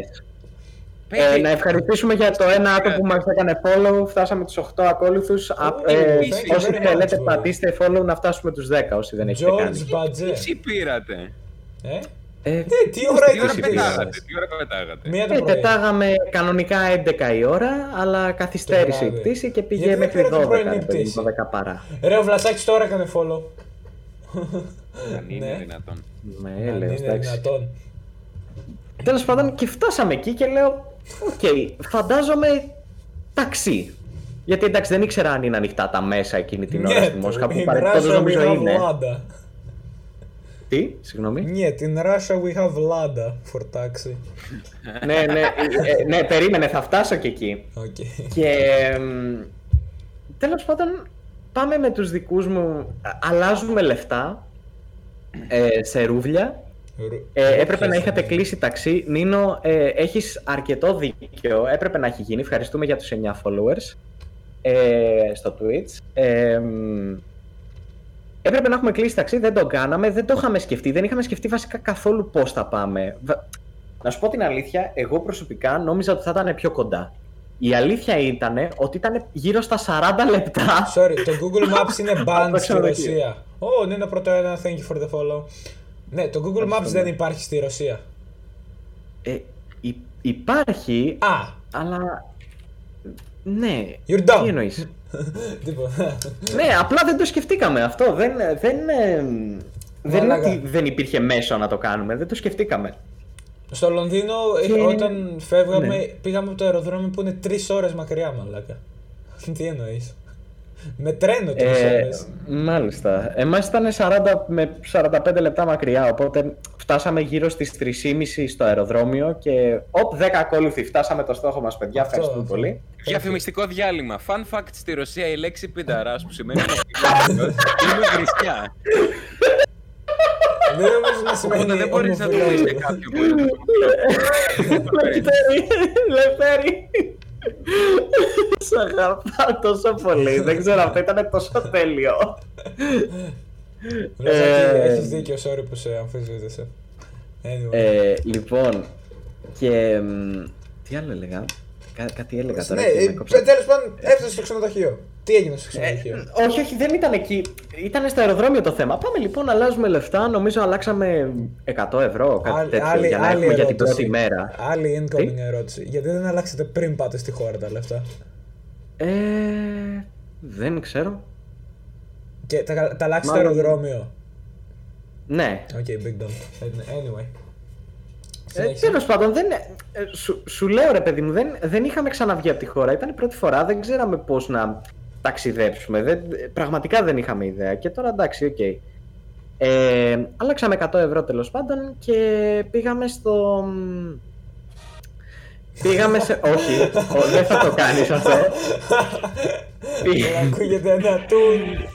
Πέντε- Ε, να ευχαριστήσουμε για το ένα άτομο που μας έκανε follow. Φτάσαμε τους 8 ακόλουθους. Α, Oh, ε, thank you όσοι very θέλετε, much, bro. πατήστε follow να φτάσουμε τους 10 όσοι δεν έχετε George κάνει. Badge. Τι πήρατε. Ε, Ε, Ε, τι ώρα Τι είναι ώρα αυτή πετάγατε. Τι ώρα πετάγατε; Μία το ε, πρωί. πετάγαμε κανονικά 11 η ώρα, αλλά καθυστέρησε η βράδυ. πτήση και πήγε Γιατί δεν μέχρι πήρατε 12, πρωινή ρε παιδί, πτήση; 12 παρά. Ρε, ο Βλασάκης τώρα έκανε follow. Αν είναι Ναι. δυνατόν. Ναι, Αν λέω, είναι εντάξει. δυνατόν. Τέλος πάντων και φτάσαμε εκεί και λέω, οκ, φαντάζομαι ταξί. Γιατί εντάξει δεν ήξερα αν είναι ανοιχτά τα μέσα εκείνη την ώρα στη Niet, Μόσχα που in παρεμπιπτόντως Russia we νομίζω have είναι. Lada. Τι, συγγνώμη; Niet, in Russia we have Lada for taxi. ναι, ναι, ε, ε, ναι, περίμενε, θα φτάσω και εκεί. Okay. Και μ, τέλος πάντων πάμε με τους δικούς μου, α- αλλάζουμε λεφτά ε, σε ρούβλια. Ε, έπρεπε να είχατε κλείσει ταξί. Νίνο, ε, έχεις αρκετό δίκιο. Έπρεπε να έχει γίνει. Ευχαριστούμε για τους 9 followers ε, στο Twitch. Ε, μ, έπρεπε να έχουμε κλείσει ταξί, δεν το κάναμε, δεν το είχαμε σκεφτεί. Δεν είχαμε σκεφτεί βασικά καθόλου πώς θα πάμε. Βα- Να σου πω την αλήθεια, εγώ προσωπικά νόμιζα ότι θα ήταν πιο κοντά. Η αλήθεια ήταν ότι ήταν γύρω στα 40 λεπτά. Sorry, το Google Maps είναι banned Το στη ξενοδοχείο. Ρωσία. Ω, ναι, ένα πρώτο ένα, thank you for the follow. Ναι, το Google Maps δεν υπάρχει στη Ρωσία. Ε, υ- υπάρχει, Α, αλλά... Ναι, you're dumb. τι εννοείς; Τίποτα. ναι, απλά δεν το σκεφτήκαμε αυτό. Δεν, δεν, ε, δεν είναι Μαλάκα. ότι δεν υπήρχε μέσο να το κάνουμε. Δεν το σκεφτήκαμε. Στο Λονδίνο, ε, Και- όταν φεύγαμε, ναι. πήγαμε από το αεροδρόμιο που είναι 3 ώρες μακριά, μαλάκα. Τι εννοείς; Με τρένο 3 Ε, ώρες. μάλιστα. Εμάς ήταν 40 με 45 λεπτά μακριά, οπότε φτάσαμε γύρω στις 3.30 στο αεροδρόμιο και οπ 10 ακόλουθοι. Φτάσαμε το στόχο μας, παιδιά. Αυτό, Ευχαριστούμε αυτό. πολύ. Διαφημιστικό διάλειμμα. Fun fact στη Ρωσία η λέξη πινταράς που σημαίνει ομοφυλόφιλος, είναι βρισκιά. Δεν νομίζω να σημαίνει Οπότε δεν μπορείς να το πεις σε ομοφυλόφιλο. κάποιον που είναι ομοφυλόφιλος. Λευτέρη, Λευτέρη. Σ' αγαπάω τόσο πολύ. Δεν ξέρω, αυτό ήταν τόσο τέλειο. Βλασάκη, Ε, έχεις δίκιο, sorry που σε αμφισβήτησε. Anyway. Ε, λοιπόν, και... μ, Τι άλλο έλεγα; Κά- κάτι έλεγα τώρα. Ναι, και με ε, κόψατε. τέλος πάντων έφτασε στο ξενοδοχείο. Τι έγινε στο Ε, ξενοδοχείο; όχι, όχι, δεν ήταν εκεί. Ήταν στο αεροδρόμιο το θέμα. Πάμε λοιπόν, αλλάζουμε λεφτά. Νομίζω αλλάξαμε 100 ευρώ, κάτι Άλλη- τέτοιο, άλλη- για να άλλη έχουμε για την ερώτηση. πρώτη μέρα. Άλλη incoming ερώτηση. Γιατί δεν αλλάξετε πριν πάτε στη χώρα τα λεφτά; Ε, δεν ξέρω. Και τα, τα αλλάξετε στο Μάλλον- αεροδρόμιο. Ναι. Οκ, big dump. Anyway. Ε, Συνέχισε. Τέλος πάντων, δεν, ε, σου, σου λέω ρε παιδί μου, δεν, δεν είχαμε ξαναβγεί από τη χώρα. Ήταν η πρώτη φορά, δεν ξέραμε πώς να ταξιδέψουμε. Δεν, πραγματικά δεν είχαμε ιδέα. Και τώρα εντάξει, οκ. Ε, άλλαξαμε 100 ευρώ τέλος πάντων και πήγαμε στο. Πήγαμε σε. Όχι, ο, δεν θα το κάνεις αυτό. Πή- Αλλά Ακούγεται ένα τουν.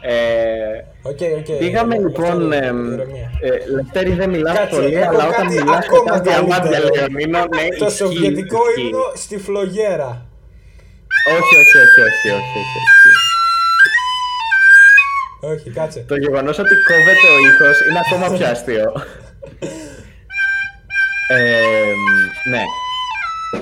Ε, Οκ, οκ. Πήγαμε ε, λοιπόν. αυτό, Ε, ηρεμία. ε, Λευτέρη δεν μιλάς Κάτσε, πολύ, έχω αλλά όταν κάτι μιλάς ακόμα πετάς διαμάντια, καλύτερο. Λεωνίνο, ναι, Το ισχύει, σοβιετικό ισχύει. ύμνο στη φλογέρα. Όχι, όχι, όχι, όχι, όχι, όχι, όχι. Όχι, κάτσε. Το γεγονός ότι κόβεται ο ήχος είναι ακόμα πιο αστείο. ε, ναι.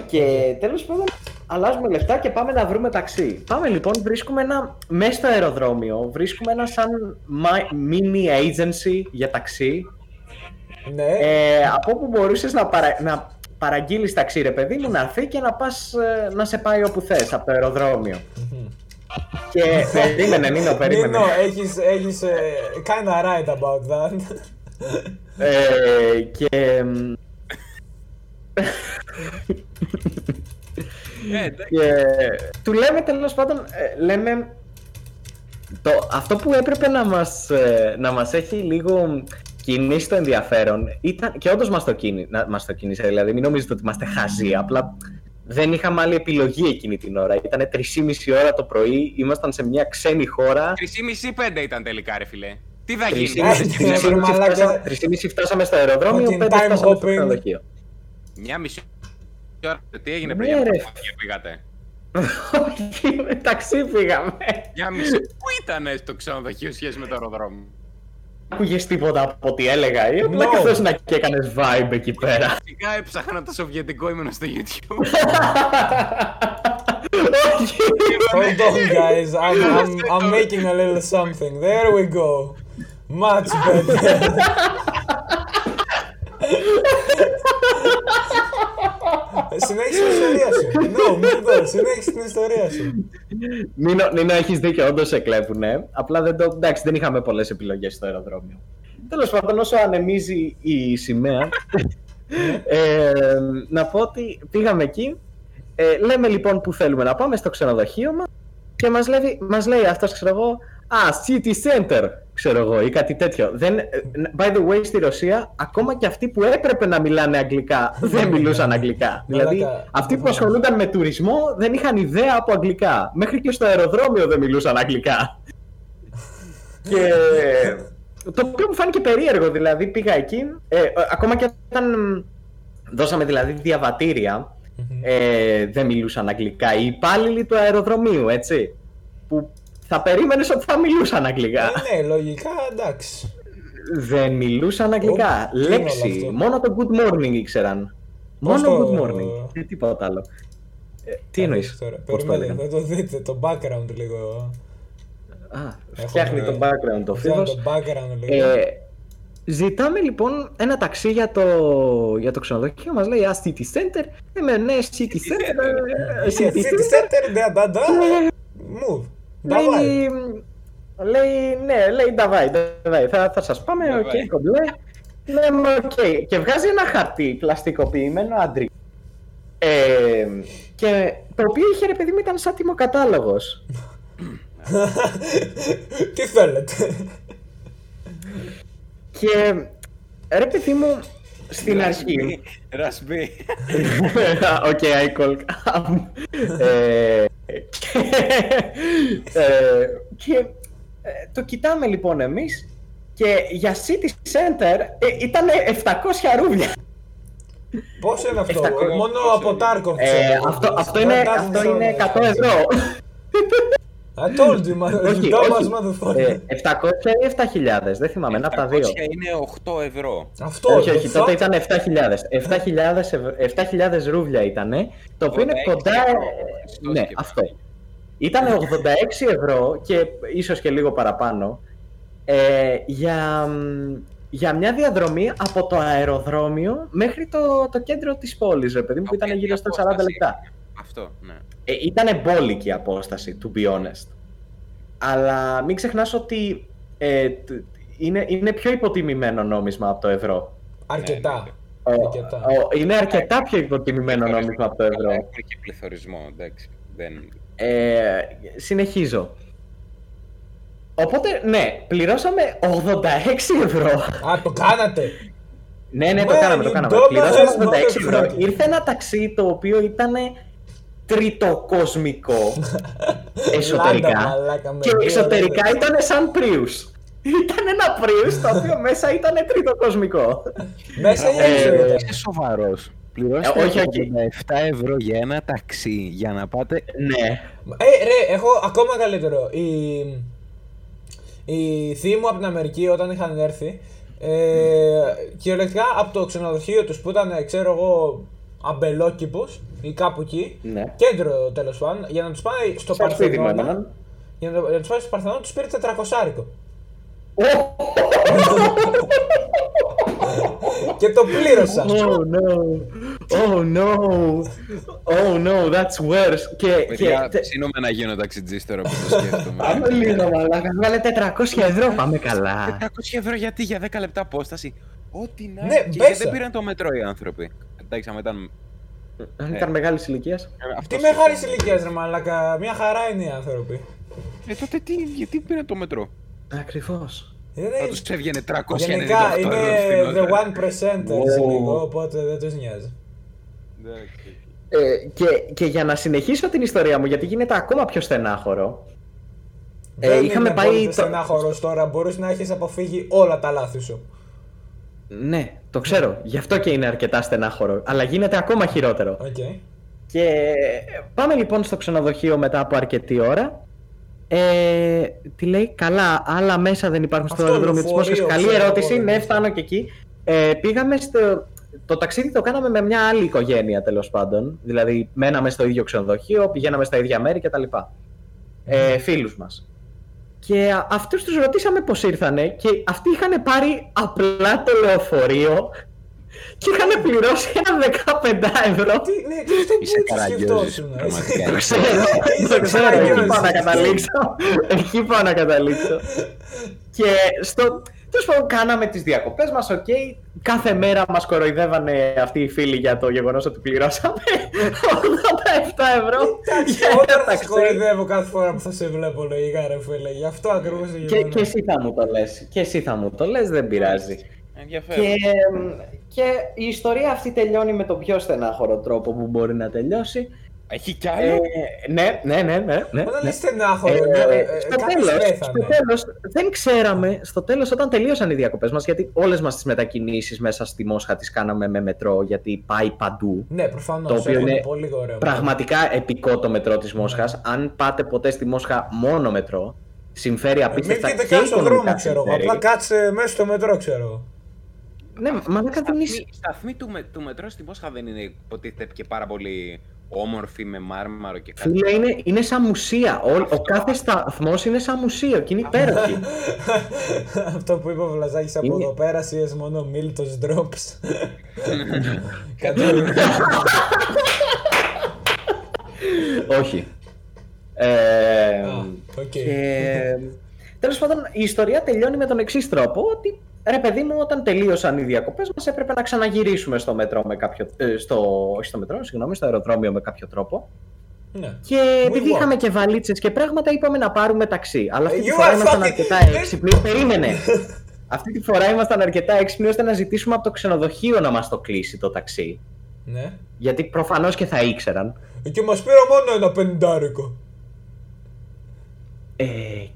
Και τέλος πάντων αλλάζουμε λεφτά και πάμε να βρούμε ταξί. Πάμε λοιπόν, βρίσκουμε ένα, μέσα στο αεροδρόμιο, βρίσκουμε ένα σαν mi- mini agency για ταξί, Ναι. ε, από όπου μπορούσες να, παρα, να παραγγείλεις ταξί ρε παιδί μου, να έρθει και να πας ε, να σε πάει όπου θες, από το αεροδρόμιο. και περίμενε, Νίνο, περίμενε. Νίνο, έχεις, έχεις ε, kinda right about that. Ε, και... μ, Ε, εντάξει. και του λέμε τέλος πάντων, ε, λέμε το, αυτό που έπρεπε να μας, ε, να μας έχει λίγο κινήσει το ενδιαφέρον ήταν, και όντως μας το, κίνη, να, μας το κίνησε, δηλαδή μην νομίζετε ότι είμαστε χαζοί, απλά δεν είχαμε άλλη επιλογή εκείνη την ώρα. Ήταν 3,5 ώρα το πρωί, ήμασταν σε μια ξένη χώρα. 3,5-5 ήταν τελικά, ρε φιλέ. Τι θα γίνει; 3,5 φτάσαμε στο αεροδρόμιο, 5 φτάσαμε στο ξενοδοχείο. Μια μισή ώρα. Τι έγινε πριν από πήγατε; Όχι, μεταξύ πήγαμε. Για μισή. Πού ήταν στο ξενοδοχείο σχέση με το αεροδρόμιο; Άκουγες τίποτα από ό,τι έλεγα ή απλά καθώς να και έκανες vibe εκεί πέρα. Φυσικά έψαχνα το σοβιετικό ήμουν στο YouTube. Hold on guys, I'm, I'm, I'm making a little something. There we go. Much better. Συνέχισε την ιστορία σου. No, μην το, συνέχισε την ιστορία σου. Νίνο, Νίνο έχεις δίκιο, όντως σε κλέβουνε. Απλά δεν το, εντάξει, δεν είχαμε πολλές επιλογές στο αεροδρόμιο. Τέλος πάντων, όσο ανεμίζει η σημαία, ε, να πω ότι πήγαμε εκεί, ε, λέμε λοιπόν που θέλουμε να πάμε στο ξενοδοχείο μας και μας λέει, μας λέει αυτός, ξέρω εγώ, Α, City Center, ξέρω εγώ, ή κάτι τέτοιο. Δεν, by the way, στη Ρωσία, ακόμα και αυτοί που έπρεπε να μιλάνε αγγλικά δεν μιλούσαν αγγλικά. δηλαδή, αυτοί που ασχολούνταν με τουρισμό δεν είχαν ιδέα από αγγλικά. Μέχρι και στο αεροδρόμιο δεν μιλούσαν αγγλικά. και το οποίο μου φάνηκε περίεργο, δηλαδή πήγα εκεί, ε, ακόμα και όταν δώσαμε δηλαδή διαβατήρια, ε, δεν μιλούσαν αγγλικά. Οι υπάλληλοι του αεροδρομίου, έτσι, που θα περίμενες ότι θα μιλούσαν αγγλικά. Ε, ναι, λογικά εντάξει. Δεν μιλούσαν αγγλικά. Λέξη. Μόνο το good morning ήξεραν. Μόνο το... good morning. Και τίποτα άλλο. Ε, τι εννοείς; Περιμένετε, θα το δείτε το background λίγο. Α, φτιάχνει το background το φίλος. το background λίγο. Ε, ζητάμε λοιπόν ένα ταξί για το, για το ξενοδοχείο. Μας λέει Α, City Center. Ε, ναι, City Center. City Center, ναι, ναι, ναι. Move. Λέει, λέει, ναι, λέει давай, давай. Θα, θα σας πάμε, οκ, okay, κομπλέ. Λέμε, οκ. Okay. Και βγάζει ένα χαρτί πλαστικοποιημένο αντρί. Ε, και το οποίο είχε ρε παιδί μου ήταν σαν τιμοκατάλογος. Τι θέλετε. Και ρε παιδί μου, στην αρχή. Ρασμπή. Οκ, I call. Ε, ε, και ε, το κοιτάμε λοιπόν εμείς και για City Center ήταν 700 ρούβλια. Πόσο είναι αυτό, μόνο από Τάρκοφ αυτό, αυτό, είναι, αυτό είναι 100 ευρώ. I told you, man. όχι, όχι. 700 ή 7.000, δεν θυμάμαι, ένα από τα δύο. 700 είναι 8 ευρώ. Αυτό, όχι, όχι, τότε ήταν 7.000. 7.000 ρούβλια ήταν, το οποίο είναι κοντά... Ναι, αυτό. Ήταν 86 ευρώ και ίσως και λίγο παραπάνω ε, για, για μια διαδρομή από το αεροδρόμιο μέχρι το, το κέντρο της πόλης, ρε παιδί μου, που ήταν γύρω στα 40 λεπτά. Αυτό, ναι. Ε, ήταν μπόλικη η απόσταση, to be honest. Αλλά μην ξεχνάς ότι ε, είναι, είναι πιο υποτιμημένο νόμισμα από το ευρώ. Αρκετά. Ναι, αρκετά. Ο, είναι αρκετά πιο υποτιμημένο νόμισμα από το ευρώ. Έχει και πληθωρισμό, εντάξει. Δεν... Ε, συνεχίζω. Οπότε, ναι, πληρώσαμε 86 ευρώ. Α, το κάνατε. Ναι, ναι, το κάναμε, το κάναμε. Πληρώσαμε 86 ευρώ. Ήρθε ένα ταξί το οποίο ήταν τριτοκοσμικό εσωτερικά και εξωτερικά ήταν σαν πρίους. Ήταν ένα πρίους το οποίο μέσα ήταν τριτοκοσμικό. Μέσα είναι Είσαι σοβαρός. Πληρώστε ε, όχι, 7 ευρώ για ένα ταξί για να πάτε. Ναι. Ε, ρε, έχω ακόμα καλύτερο. Η, η θεία μου από την Αμερική όταν είχαν έρθει, ε, κυριολεκτικά από το ξενοδοχείο τους που ήταν, ξέρω εγώ, αμπελόκηπος ή κάπου εκεί, ναι. κέντρο τέλο πάντων, για να του πάει στο Παρθενώνα. Για να, του πάει στο Παρθενώνα του πήρε 400 και το πλήρωσα. Oh no. Oh no. Oh no, that's worse. Και, και... Σύνομαι να γίνω ταξιτζής τώρα που το σκέφτομαι. Πάμε λίγο μαλάκα, βάλε 400 ευρώ, πάμε καλά. 400 ευρώ γιατί για 10 λεπτά απόσταση. Ό,τι να ναι, και δεν πήραν το μετρό οι άνθρωποι. Εντάξει, άμα ήταν αν ήταν μεγάλης ηλικίας. Τι μεγάλης ηλικίας, ρε Μαλάκα. Μια χαρά είναι οι άνθρωποι. Ε, τότε τι, γιατί πήρε το μετρό; Ακριβώς. Είναι- Θα τους έβγαινε 398 Γενικά ευρώ είναι στην the ώρα. one percenters Wow. λίγο, οπότε δεν τους νοιάζει. Εντάξει. Ε, και, και για να συνεχίσω την ιστορία μου, γιατί γίνεται ακόμα πιο στενάχωρο. Ε, Δεν είχαμε είναι πάει πολύ το- στενάχωρος τώρα, μπορείς να έχεις αποφύγει όλα τα λάθη σου. Ναι, το ξέρω. Γι' αυτό και είναι αρκετά στενάχωρο. Αλλά γίνεται ακόμα χειρότερο. Οκ. Και πάμε λοιπόν στο ξενοδοχείο μετά από αρκετή ώρα. Ε, τι λέει, καλά, άλλα μέσα δεν υπάρχουν στο Αυτό, αεροδρόμιο της λεωφορείο, Μόσχας. Καλή ξέρω ερώτηση, εγώ, ναι, δεν φτάνω και εκεί. Ε, πήγαμε στο... Το ταξίδι το κάναμε με μια άλλη οικογένεια τέλος πάντων. Δηλαδή, μέναμε στο ίδιο ξενοδοχείο, πηγαίναμε στα ίδια μέρη κτλ. Ε, φίλους μας. Και α- αυτούς τους ρωτήσαμε πώς ήρθανε και αυτοί είχαν πάρει απλά το λεωφορείο και είχαν πληρώσει ένα 15 ευρώ. Τι, ναι, τι αυτό Είσαι που καραγκιόζης, σκεφτόσουν. πραγματικά. Το ξέρω, Είσαι το ξέρω, εκεί καραγκιόζης. πάω να καταλήξω. Εκεί πάω να καταλήξω. Και στο. Τέλος πάντων, κάναμε τις διακοπές μας, οκ. Κάθε μέρα μας κοροϊδεύανε αυτοί οι φίλοι για το γεγονός ότι πληρώσαμε 87 ευρώ. Εντάξει, για ένα όταν θα σε ταξίδι. κοροϊδεύω κάθε φορά που θα σε βλέπω λογικά ρε φίλε, γι' αυτό ακριβώς είναι Και, και εσύ θα μου το λες. Και εσύ θα μου το λες, δεν πειράζει. Ενδιαφέρον. Και, και η ιστορία αυτή τελειώνει με τον πιο στενάχωρο τρόπο που μπορεί να τελειώσει. Έχει κι Ε, άλλο. ναι, ναι, ναι, ναι. ναι, Όταν ναι. λες στενάχωρο, Ε, ε, ε, στο, κάποιος τέλος, πέθανε. στο τέλος, δεν ξέραμε, στο τέλος όταν τελείωσαν οι διακοπές μας, γιατί όλες μας τις μετακινήσεις μέσα στη Μόσχα τις κάναμε με μετρό, γιατί πάει παντού. Ναι, προφανώς, το οποίο έχουν είναι πολύ ωραίο. Πραγματικά επικό το μετρό της Μόσχας. Αν πάτε ποτέ στη Μόσχα μόνο μετρό, συμφέρει Μην απίστευτα πείτε και καν στον οικονομικά δρόμο, ξέρω εγώ. συμφέρει. Απλά κάτσε μέσα στο μετρό, ξέρω εγώ. Ναι, μα δεν δεν είσαι... Σταθμοί, σταθμοί του, με, του μετρό στη Μόσχα δεν είναι υποτίθεται και πάρα πολύ όμορφοι με μάρμαρο και κάτι. Φίλε, είναι, είναι σαν μουσεία. Ο, ο κάθε σταθμός είναι σαν μουσείο και είναι υπέροχη. Αυτό που είπε ο Βλαζάκης από Είναι- εδώ πέρα, σύες μόνο Μίλτος Drops. Κάτι Όχι. Ε, Α, οκ. Και τέλος πάντων η ιστορία τελειώνει με τον εξής τρόπο ότι ρε παιδί μου όταν τελείωσαν οι διακοπές μας έπρεπε να ξαναγυρίσουμε στο μετρό με κάποιο, ε, στο, όχι στο μετρό, συγγνώμη, στο αεροδρόμιο με κάποιο τρόπο Ναι. και We επειδή walk. είχαμε και βαλίτσες και πράγματα είπαμε να πάρουμε ταξί αλλά αυτή τη You φορά are ήμασταν fucking- αρκετά έξυπνοι περίμενε αυτή τη φορά ήμασταν αρκετά έξυπνοι ώστε να ζητήσουμε από το ξενοδοχείο να μας το κλείσει το ταξί Ναι. γιατί προφανώς και θα ήξεραν Και μας πήρα μόνο ένα πεντάρικο. ε,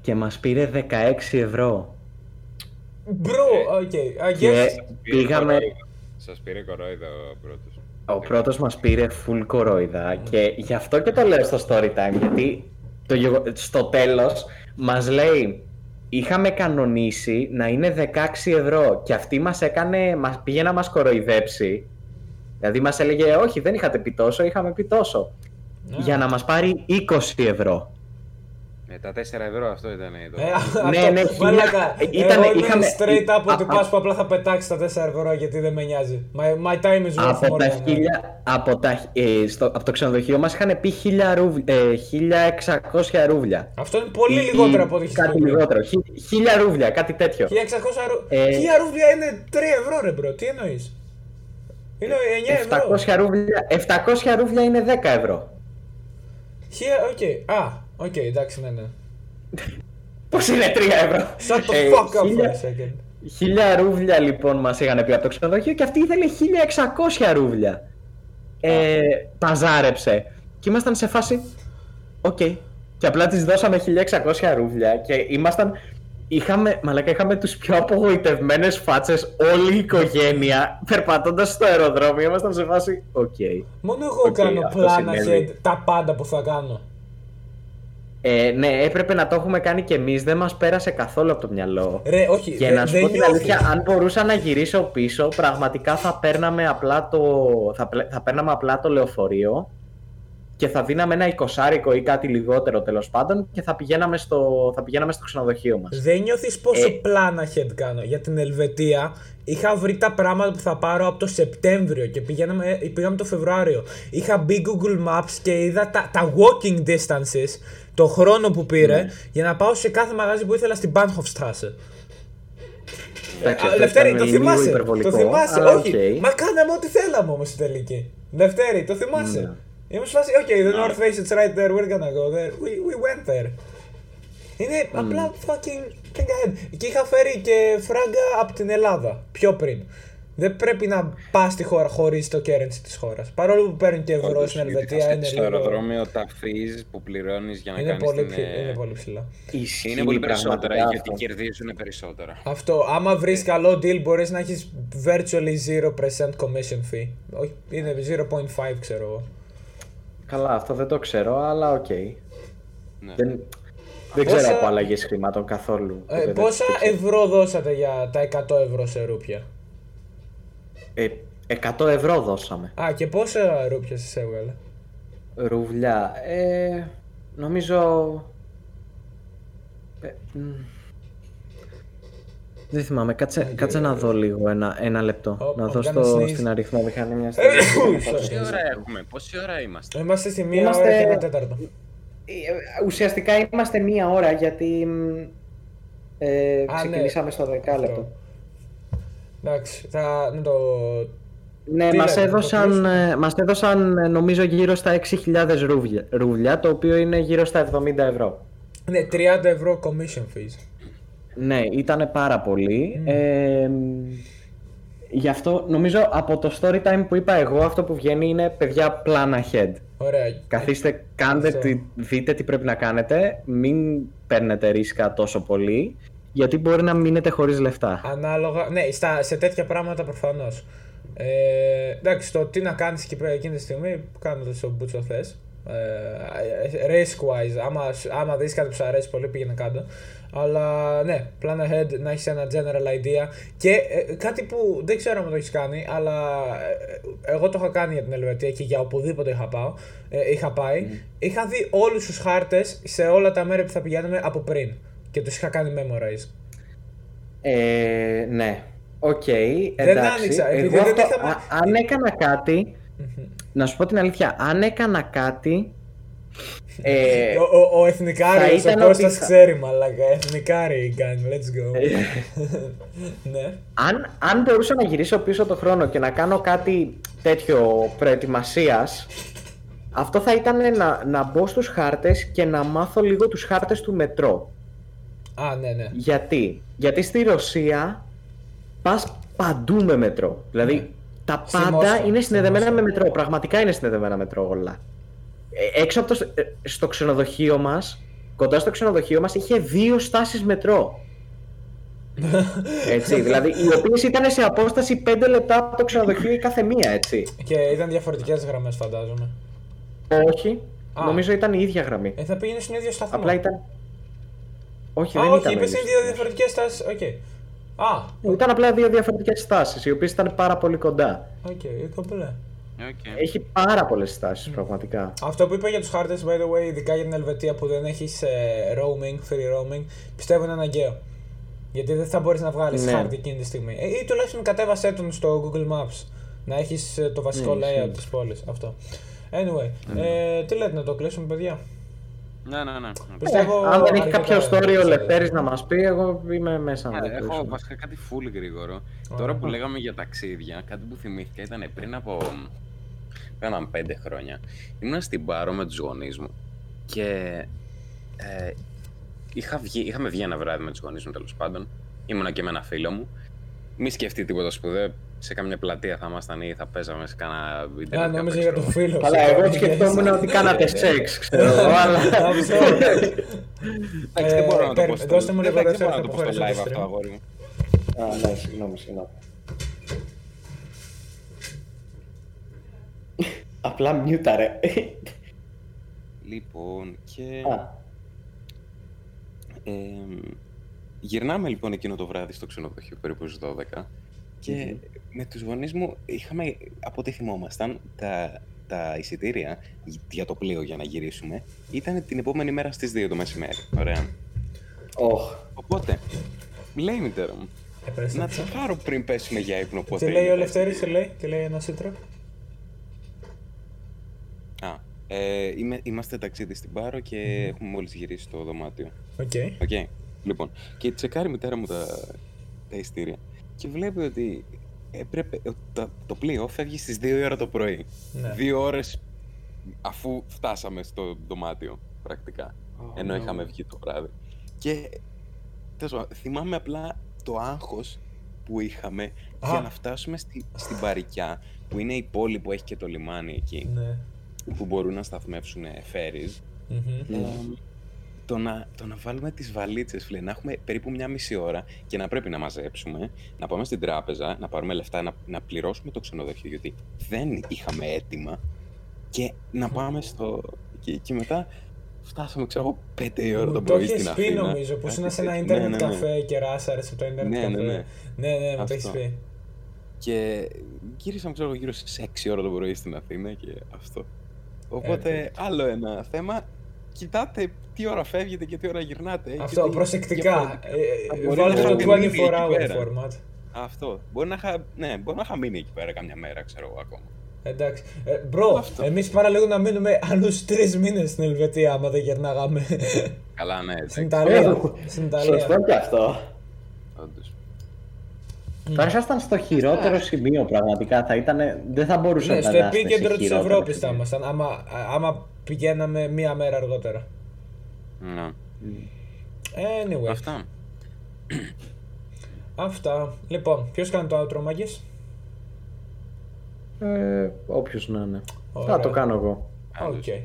και μας πήρε 16 ευρώ Bro, οκ. I και guess. πήγαμε Σας πήρε κορόιδα ο πρώτος. Ο πρώτος μας πήρε full κορόιδα και γι' αυτό και το λέω στο story time γιατί το, γεγο- στο τέλος μας λέει είχαμε κανονίσει να είναι 16 ευρώ και αυτή μας έκανε, μας πήγε να μας κοροϊδέψει δηλαδή μας έλεγε όχι δεν είχατε πει τόσο, είχαμε πει τόσο Ναι. για να μας πάρει 20 ευρώ Με τα 4 ευρώ αυτό ήταν το. Ε, Ναι, αυτό, ναι, μαλάκα, χίλια- ήτανε- εγώ είμαι είχαμε- straight up α- ότι α- πας που απλά θα πετάξεις τα 4 ευρώ γιατί δεν με νοιάζει. My, my time is worth από, more τα than that. χίλια, από, τα, ε, στο, από το ξενοδοχείο μας είχαν πει 1000 ρούβλ- ε, 1600 ρούβλια Αυτό είναι πολύ Ή- λιγότερο ή από ό,τι έχεις Κάτι πει πριν. λιγότερο. Χι- Χίλια ρούβλια, κάτι τέτοιο. 1600 ρου... Ε, 1000 ρούβλια είναι 3 ευρώ ρε bro, τι εννοείς; Είναι 9 ευρώ. 700 ρούβλια, 700 ρούβλια είναι 10 ευρώ. Χίλια, οκ. Α, οκ, εντάξει, ναι, ναι. Πώς είναι 3 ευρώ; Shut the Ε, fuck up for χίλια- a second. Χίλια ρούβλια λοιπόν μας είχαν πει από το ξενοδοχείο και αυτή ήθελε 1600 ρούβλια. Ε, παζάρεψε. Και ήμασταν σε φάση. Οκ. Και απλά της δώσαμε 1600 ρούβλια και ήμασταν. Είχαμε, μαλάκα, είχαμε τους πιο απογοητευμένες φάτσες όλη η οικογένεια περπατώντας στο αεροδρόμιο. Ήμασταν σε φάση. Οκ. Μόνο εγώ Οκ, κάνω αυτό plan συνέβη. ahead τα πάντα που θα κάνω. Ε, ναι, έπρεπε να το έχουμε κάνει κι εμείς, δεν μας πέρασε καθόλου από το μυαλό. Ρε, όχι, Και ρε, να σου δεν πω την νιώθεις. αλήθεια, αν μπορούσα να γυρίσω πίσω, πραγματικά θα παίρναμε απλά το, θα, πλε- θα παίρναμε απλά το λεωφορείο και θα δίναμε ένα εικοσάρικο ή κάτι λιγότερο τέλος πάντων και θα πηγαίναμε στο, θα πηγαίναμε στο ξενοδοχείο μας. Δεν νιώθεις πόσο Ε. plan ahead κάνω. Για την Ελβετία είχα βρει τα πράγματα που θα πάρω από το Σεπτέμβριο και πηγαίναμε, ε, πήγαμε το Φεβρουάριο. Είχα μπει Google Maps και είδα τα, τα walking distances, το χρόνο που πήρε, Ναι. για να πάω σε κάθε μαγαζί που ήθελα στην Bahnhofstrasse. Εντάξει, Α, αυτό Λευτέρη, ήταν το λίγο θυμάσαι. υπερβολικό, Το θυμάσαι, αλλά όχι. οκ. Μα κάναμε ό,τι θέλαμε όμως στην τελική. Λευτέρη, το θυμάσαι. Ναι. Είμαστε σε φάση, OK, the North Face is right there, we're gonna go there. We, we went there. Είναι απλά fucking think ahead. Και είχα φέρει και φράγκα από την Ελλάδα πιο πριν. Δεν πρέπει να πας στη χώρα χωρίς το currency της χώρας. Παρόλο που παίρνουν και ευρώ Όντως, στην γιατί Ελβετία, θα είναι Στο λίγο. αεροδρόμιο τα fees που πληρώνεις για να Είναι κάνεις πολύ, την. ψη- ε, είναι πολύ ψηλά. Ισχύει Είναι πολύ περισσότερα πραγματικά γιατί αυτό. κερδίζουν περισσότερα. Αυτό. Άμα βρεις καλό deal, μπορείς να έχεις virtually 0% commission fee. Όχι, είναι 0.5 ξέρω εγώ. Καλά, αυτό δεν το ξέρω, αλλά οκ. Ναι. Δεν, δεν Πόσα- ξέρω από αλλαγές χρημάτων καθόλου. Ε, Δεν- πόσα δεν ξέρω. ευρώ δώσατε για τα 100 ευρώ σε ρούπια; Ε, 100 ευρώ δώσαμε. Α, και πόσα ρούπια σας έβγαλε; Ρουβλιά. Ε, νομίζω... Ε, μ. δεν θυμάμαι. Κάτσε, κάτσε να δω λίγο ένα, ένα λεπτό. Ω, να ω, δω κάνω στο, sneeze. στην αριθμομηχανή μιας Sorry. στιγμή. Πόση ώρα έχουμε, πόση ώρα είμαστε; Είμαστε στη μία Είμαστε- ώρα και ένα τέταρτο. Ε, Ουσιαστικά είμαστε μία ώρα γιατί μ, ε, Α, ναι. ξεκινήσαμε στο δεκάλεπτο. Αυτό. Εντάξει, θα να το. Ναι, Τι μας λέτε, να το έδωσαν, κλείσουμε; ε, μας έδωσαν ε, νομίζω γύρω στα 6.000 ρούβλια, ρούβλια, το οποίο είναι γύρω στα 70 ευρώ. Ναι, 30 ευρώ commission fees. Ναι, ήταν πάρα πολύ. Ε, μ, γι' αυτό νομίζω από το story time που είπα εγώ αυτό που βγαίνει είναι παιδιά plan ahead. Ωραία. Καθίστε, κάντε, Αυτό. τι, δείτε τι πρέπει να κάνετε, μην παίρνετε ρίσκα τόσο πολύ, γιατί μπορεί να μείνετε χωρίς λεφτά. Ανάλογα. Ναι, στα, σε τέτοια πράγματα προφανώς. Ε, εντάξει, το τι να κάνεις εκεί πέρα εκείνη τη στιγμή, κάνω το στο μπούτσο θες. Ε, risk wise, άμα, σου- άμα δεις κάτι που σου αρέσει πολύ, πήγαινε κάτω. Αλλά ναι, plan ahead, να έχεις ένα general idea. Και ε, κάτι που δεν ξέρω αν το έχεις κάνει, αλλά ε, εγώ το είχα κάνει για την Ελβετία και για οπουδήποτε είχα, πάω, ε, είχα πάει. Είχα δει όλους τους χάρτες σε όλα τα μέρη που θα πηγαίνουμε από πριν. Και τους είχα κάνει memorize. Ε, ναι. Οκ, Δεν εντάξει. άνοιξα, επειδή Εγώ δεν αυτό, είχαμε- α- αν έκανα κάτι, να σου πω την αλήθεια, αν έκανα κάτι, ε, Ο, ο, ο Εθνικάριος, θα ήταν ο Κώστας ότι θα- ξέρει μαλάκα. Εθνικάρι gang, let's go. ναι. αν, αν μπορούσα να γυρίσω πίσω το χρόνο και να κάνω κάτι τέτοιο προετοιμασίας, αυτό θα ήταν να, να μπω στους χάρτες και να μάθω λίγο τους χάρτες του μετρό. Α, ναι, ναι. Γιατί, Γιατί στη Ρωσία πας παντού με μετρό. Δηλαδή Ναι. τα Στη πάντα Μόσχα, είναι στη συνδεδεμένα Μόσχα. με μετρό. Πραγματικά είναι συνδεδεμένα με μετρό όλα. Ε, έξω από το, σ- ε, στο ξενοδοχείο μας, κοντά στο ξενοδοχείο μας, είχε δύο στάσεις μετρό. έτσι, δηλαδή οι οποίες ήταν σε απόσταση 5 λεπτά από το ξενοδοχείο η κάθε μία, έτσι. Και ήταν διαφορετικές γραμμές, φαντάζομαι. Όχι, Α. νομίζω ήταν η ίδια γραμμή. Ε, θα πήγαινε στον ίδιο σταθμό. Απλά ήταν... Όχι, Α, δεν όχι, ήταν. ο είπε ίδιος είναι δύο διαφορετικές στάσεις. Οκ. Α, Ήταν απλά δύο διαφορετικές στάσεις, οι οποίες ήταν πάρα πολύ κοντά. οκ, κομπλέ. Οκ. Έχει πάρα πολλές στάσεις, πραγματικά. Αυτό που είπα για τους χάρτες, by the way, ειδικά για την Ελβετία που δεν έχεις roaming, free roaming, πιστεύω είναι αναγκαίο. Γιατί δεν θα μπορείς να βγάλεις Ναι. χάρτη εκείνη τη στιγμή. Ε, ή τουλάχιστον κατέβασέ τον στο Google Maps. Να έχεις το βασικό Ναι, layout ισχύει. της πόλης. Αυτό. Anyway, ε, τι λέτε να το κλείσουμε, παιδιά; Ναι, ναι, ναι. Πιστεύω Ε, αν δεν έχει αρκετά κάποιο story ο επεισόδια. Λευτέρης να μας πει, εγώ είμαι μέσα να το Ε, Έχω κλείσουμε. βασικά κάτι full γρήγορο. Τώρα που λέγαμε για ταξίδια, κάτι που θυμήθηκα ήταν πριν από έναν πέντε χρόνια. Ήμουν στην Πάρο με τους γονείς μου και ε, είχα βγει, είχαμε βγει ένα βράδυ με τους γονείς μου τέλος πάντων. Ήμουνα και με ένα φίλο μου. Μη σκεφτεί τίποτα σπουδαίο. Σε κάμια πλατεία θα ήμασταν ή θα παίζαμε σε κάνα βίντεο. Α, νόμιζα για τον φίλο. σου. Καλά, εγώ σκεφτόμουν ότι κάνατε σεξ, ξέρω εγώ, αλλά... Αυτό. Εντάξει, δεν μπορώ να το Ε, πω περ- στο δώστε μου δεν λίγο θα- δεύτερο, δεν μπορώ να το θα πω στο αποχωρήσω live το αυτό, stream. αγόρι μου. Α, ναι, συγγνώμη, συγγνώμη. Απλά μιούταρε. Λοιπόν, και... Α, Ε, γυρνάμε λοιπόν εκείνο το βράδυ στο ξενοδοχείο περίπου στις 12 και με τους γονείς μου είχαμε, από ό,τι θυμόμασταν, τα, τα εισιτήρια για το πλοίο για να γυρίσουμε ήταν την επόμενη μέρα στις 2 το μεσημέρι. Ωραία. οχ. Οπότε, λέει η μητέρα μου, Επέστρεψε. να τσεκάρω πριν πέσουμε για ύπνο πότε Τι λέει είναι. ο Λευτέρης, τι λέει, τι λέει ένα σύντρο. Α, ε, είμαι, είμαστε ταξίδι στην Πάρο και έχουμε μόλις γυρίσει στο δωμάτιο. Οκ. Οκ. Λοιπόν, και τσεκάρει η μητέρα μου τα, τα εισιτήρια και βλέπει ότι έπρεπε, ότι το, το πλοίο φεύγει στις 2 η ώρα το πρωί. Ναι. Δύο ώρες αφού φτάσαμε στο δωμάτιο, πρακτικά. Oh, ενώ no. είχαμε βγει το βράδυ. Και τέλος πάντων, θυμάμαι απλά το άγχος που είχαμε Α. για να φτάσουμε στη, στην Παρικιά, που είναι η πόλη που έχει και το λιμάνι εκεί, Ναι. Που μπορούν να σταθμεύσουν ferries. Μμμ. Ε, το, να, το να βάλουμε τις βαλίτσες, φίλε, να έχουμε περίπου μια μισή ώρα και να πρέπει να μαζέψουμε, να πάμε στην τράπεζα, να πάρουμε λεφτά, να, να πληρώσουμε το ξενοδοχείο, γιατί δεν είχαμε έτοιμα και να πάμε στο... Και, και μετά φτάσαμε, ξέρω εγώ, πέντε η ώρα Μου το το πρωί έχεις στην πει Αθήνα. νομίζω, που Κάτι ήσουν σε ένα τέτοιο. ίντερνετ Ναι, ναι, ναι. καφέ και ράσαρες από το ίντερνετ Ναι, καφέ. ναι, ναι. Ναι, ναι, μου το έχεις Αυτό. πει. Και γύρισαμε, ξέρω εγώ, γύρω στις 6 ώρα το πρωί στην Αθήνα και αυτό. Οπότε, Ε, άλλο ένα θέμα. Κοιτάτε τι ώρα φεύγετε και τι ώρα γυρνάτε. Αυτό, γιατί προσεκτικά. διαφορετικά Ε, θα μπορεί Βάλτε να το έχετε μείνει 24 εκεί hour πέρα. format. Αυτό. Μπορεί να, είχα, ναι, μπορεί να είχα μείνει εκεί πέρα καμιά μέρα, ξέρω εγώ ακόμα. Εντάξει. Ε, μπρο, Αυτό. εμείς παραλίγο να μείνουμε άλλους τρεις μήνες στην Ελβετία άμα δεν περνάγαμε. Καλά, ναι, Στην εντάξει. Ιταλία. Στην Ιταλία. Σωστό και αυτό. όντως. Θα ήσασταν στο χειρότερο σημείο πραγματικά. Θα ήτανε, δεν θα μπορούσατε Ναι, να στο είστε σε επίκεντρο της χειρότερο Ευρώπης θα σημείο. ήμασταν, άμα, άμα πηγαίναμε μία μέρα αργότερα. Ναι. Anyway, Αυτά. αυτά. Λοιπόν, ποιος κάνει το outro, μάγκες; Ε, όποιος να είναι. Ωραία. Θα το κάνω εγώ. Οκ. Ε,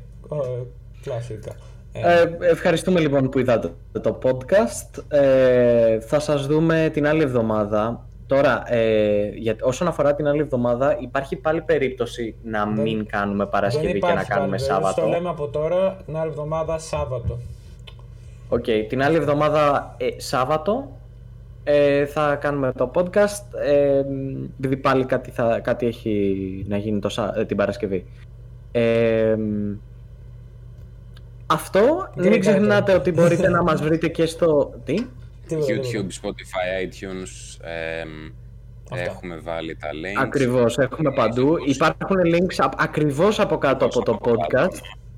Κλασικά. Ε, Ε, ευχαριστούμε λοιπόν που είδατε το podcast. Ε, θα σας δούμε την άλλη εβδομάδα. Τώρα, ε, για, όσον αφορά την άλλη εβδομάδα, υπάρχει πάλι περίπτωση να Δεν- μην κάνουμε Παρασκευή δεν και να υπάρχει κάνουμε πάλι περίπτωση, Σάββατο. Το λέμε από τώρα, την άλλη εβδομάδα Σάββατο. Οκ, την άλλη εβδομάδα ε, Σάββατο ε, θα κάνουμε το podcast ε, επειδή πάλι κάτι, θα, κάτι έχει να γίνει το, Σα- ε, την Παρασκευή. Ε, αυτό, Great μην ξεχνάτε idea. ότι μπορείτε να μας βρείτε και στο... Τι; Τίποτα, τίποτα. YouTube, Spotify, iTunes. εμ, Αυτά. έχουμε βάλει τα links. Ακριβώς, έχουμε παντού. Υπάρχουν links α, ακριβώς από κάτω από το podcast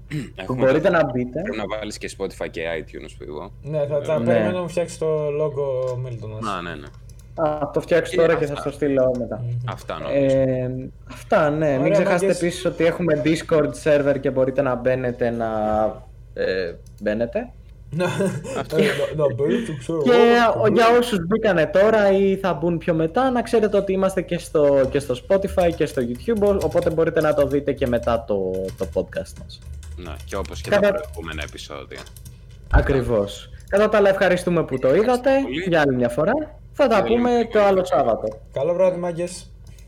που Έχουμε μπορείτε τα- να μπείτε. Πρέπει να βάλεις και Spotify και iTunes που εγώ. Ναι, θα, θα Ναι. περιμένω να μου φτιάξει το logo ο Μίλτονας. Να, ναι, ναι. Α, το φτιάξω τώρα και θα στο στείλω μετά. Αυτά νομίζω. Ε, αυτά, ναι. Μην Ωραία, ξεχάσετε μάγκες. επίσης ότι έχουμε Discord server και μπορείτε να μπαίνετε να ε, μπαίνετε. Να να- να μπαίνει, το ξέρω. Και εγώ, ο- για όσους μπήκανε τώρα ή θα μπουν πιο μετά, να ξέρετε ότι είμαστε και στο, και στο Spotify και στο YouTube, οπότε μπορείτε να το δείτε και μετά το, το podcast μας. Ναι, και όπως και Κατά- τα προηγούμενα επεισόδια. Ακριβώς. Κατά τα άλλα ευχαριστούμε που το είδατε πολύ. για άλλη μια φορά. Θα τα Πολύ πούμε πολύ. το άλλο Σάββατο. Καλό βράδυ, μάγκες.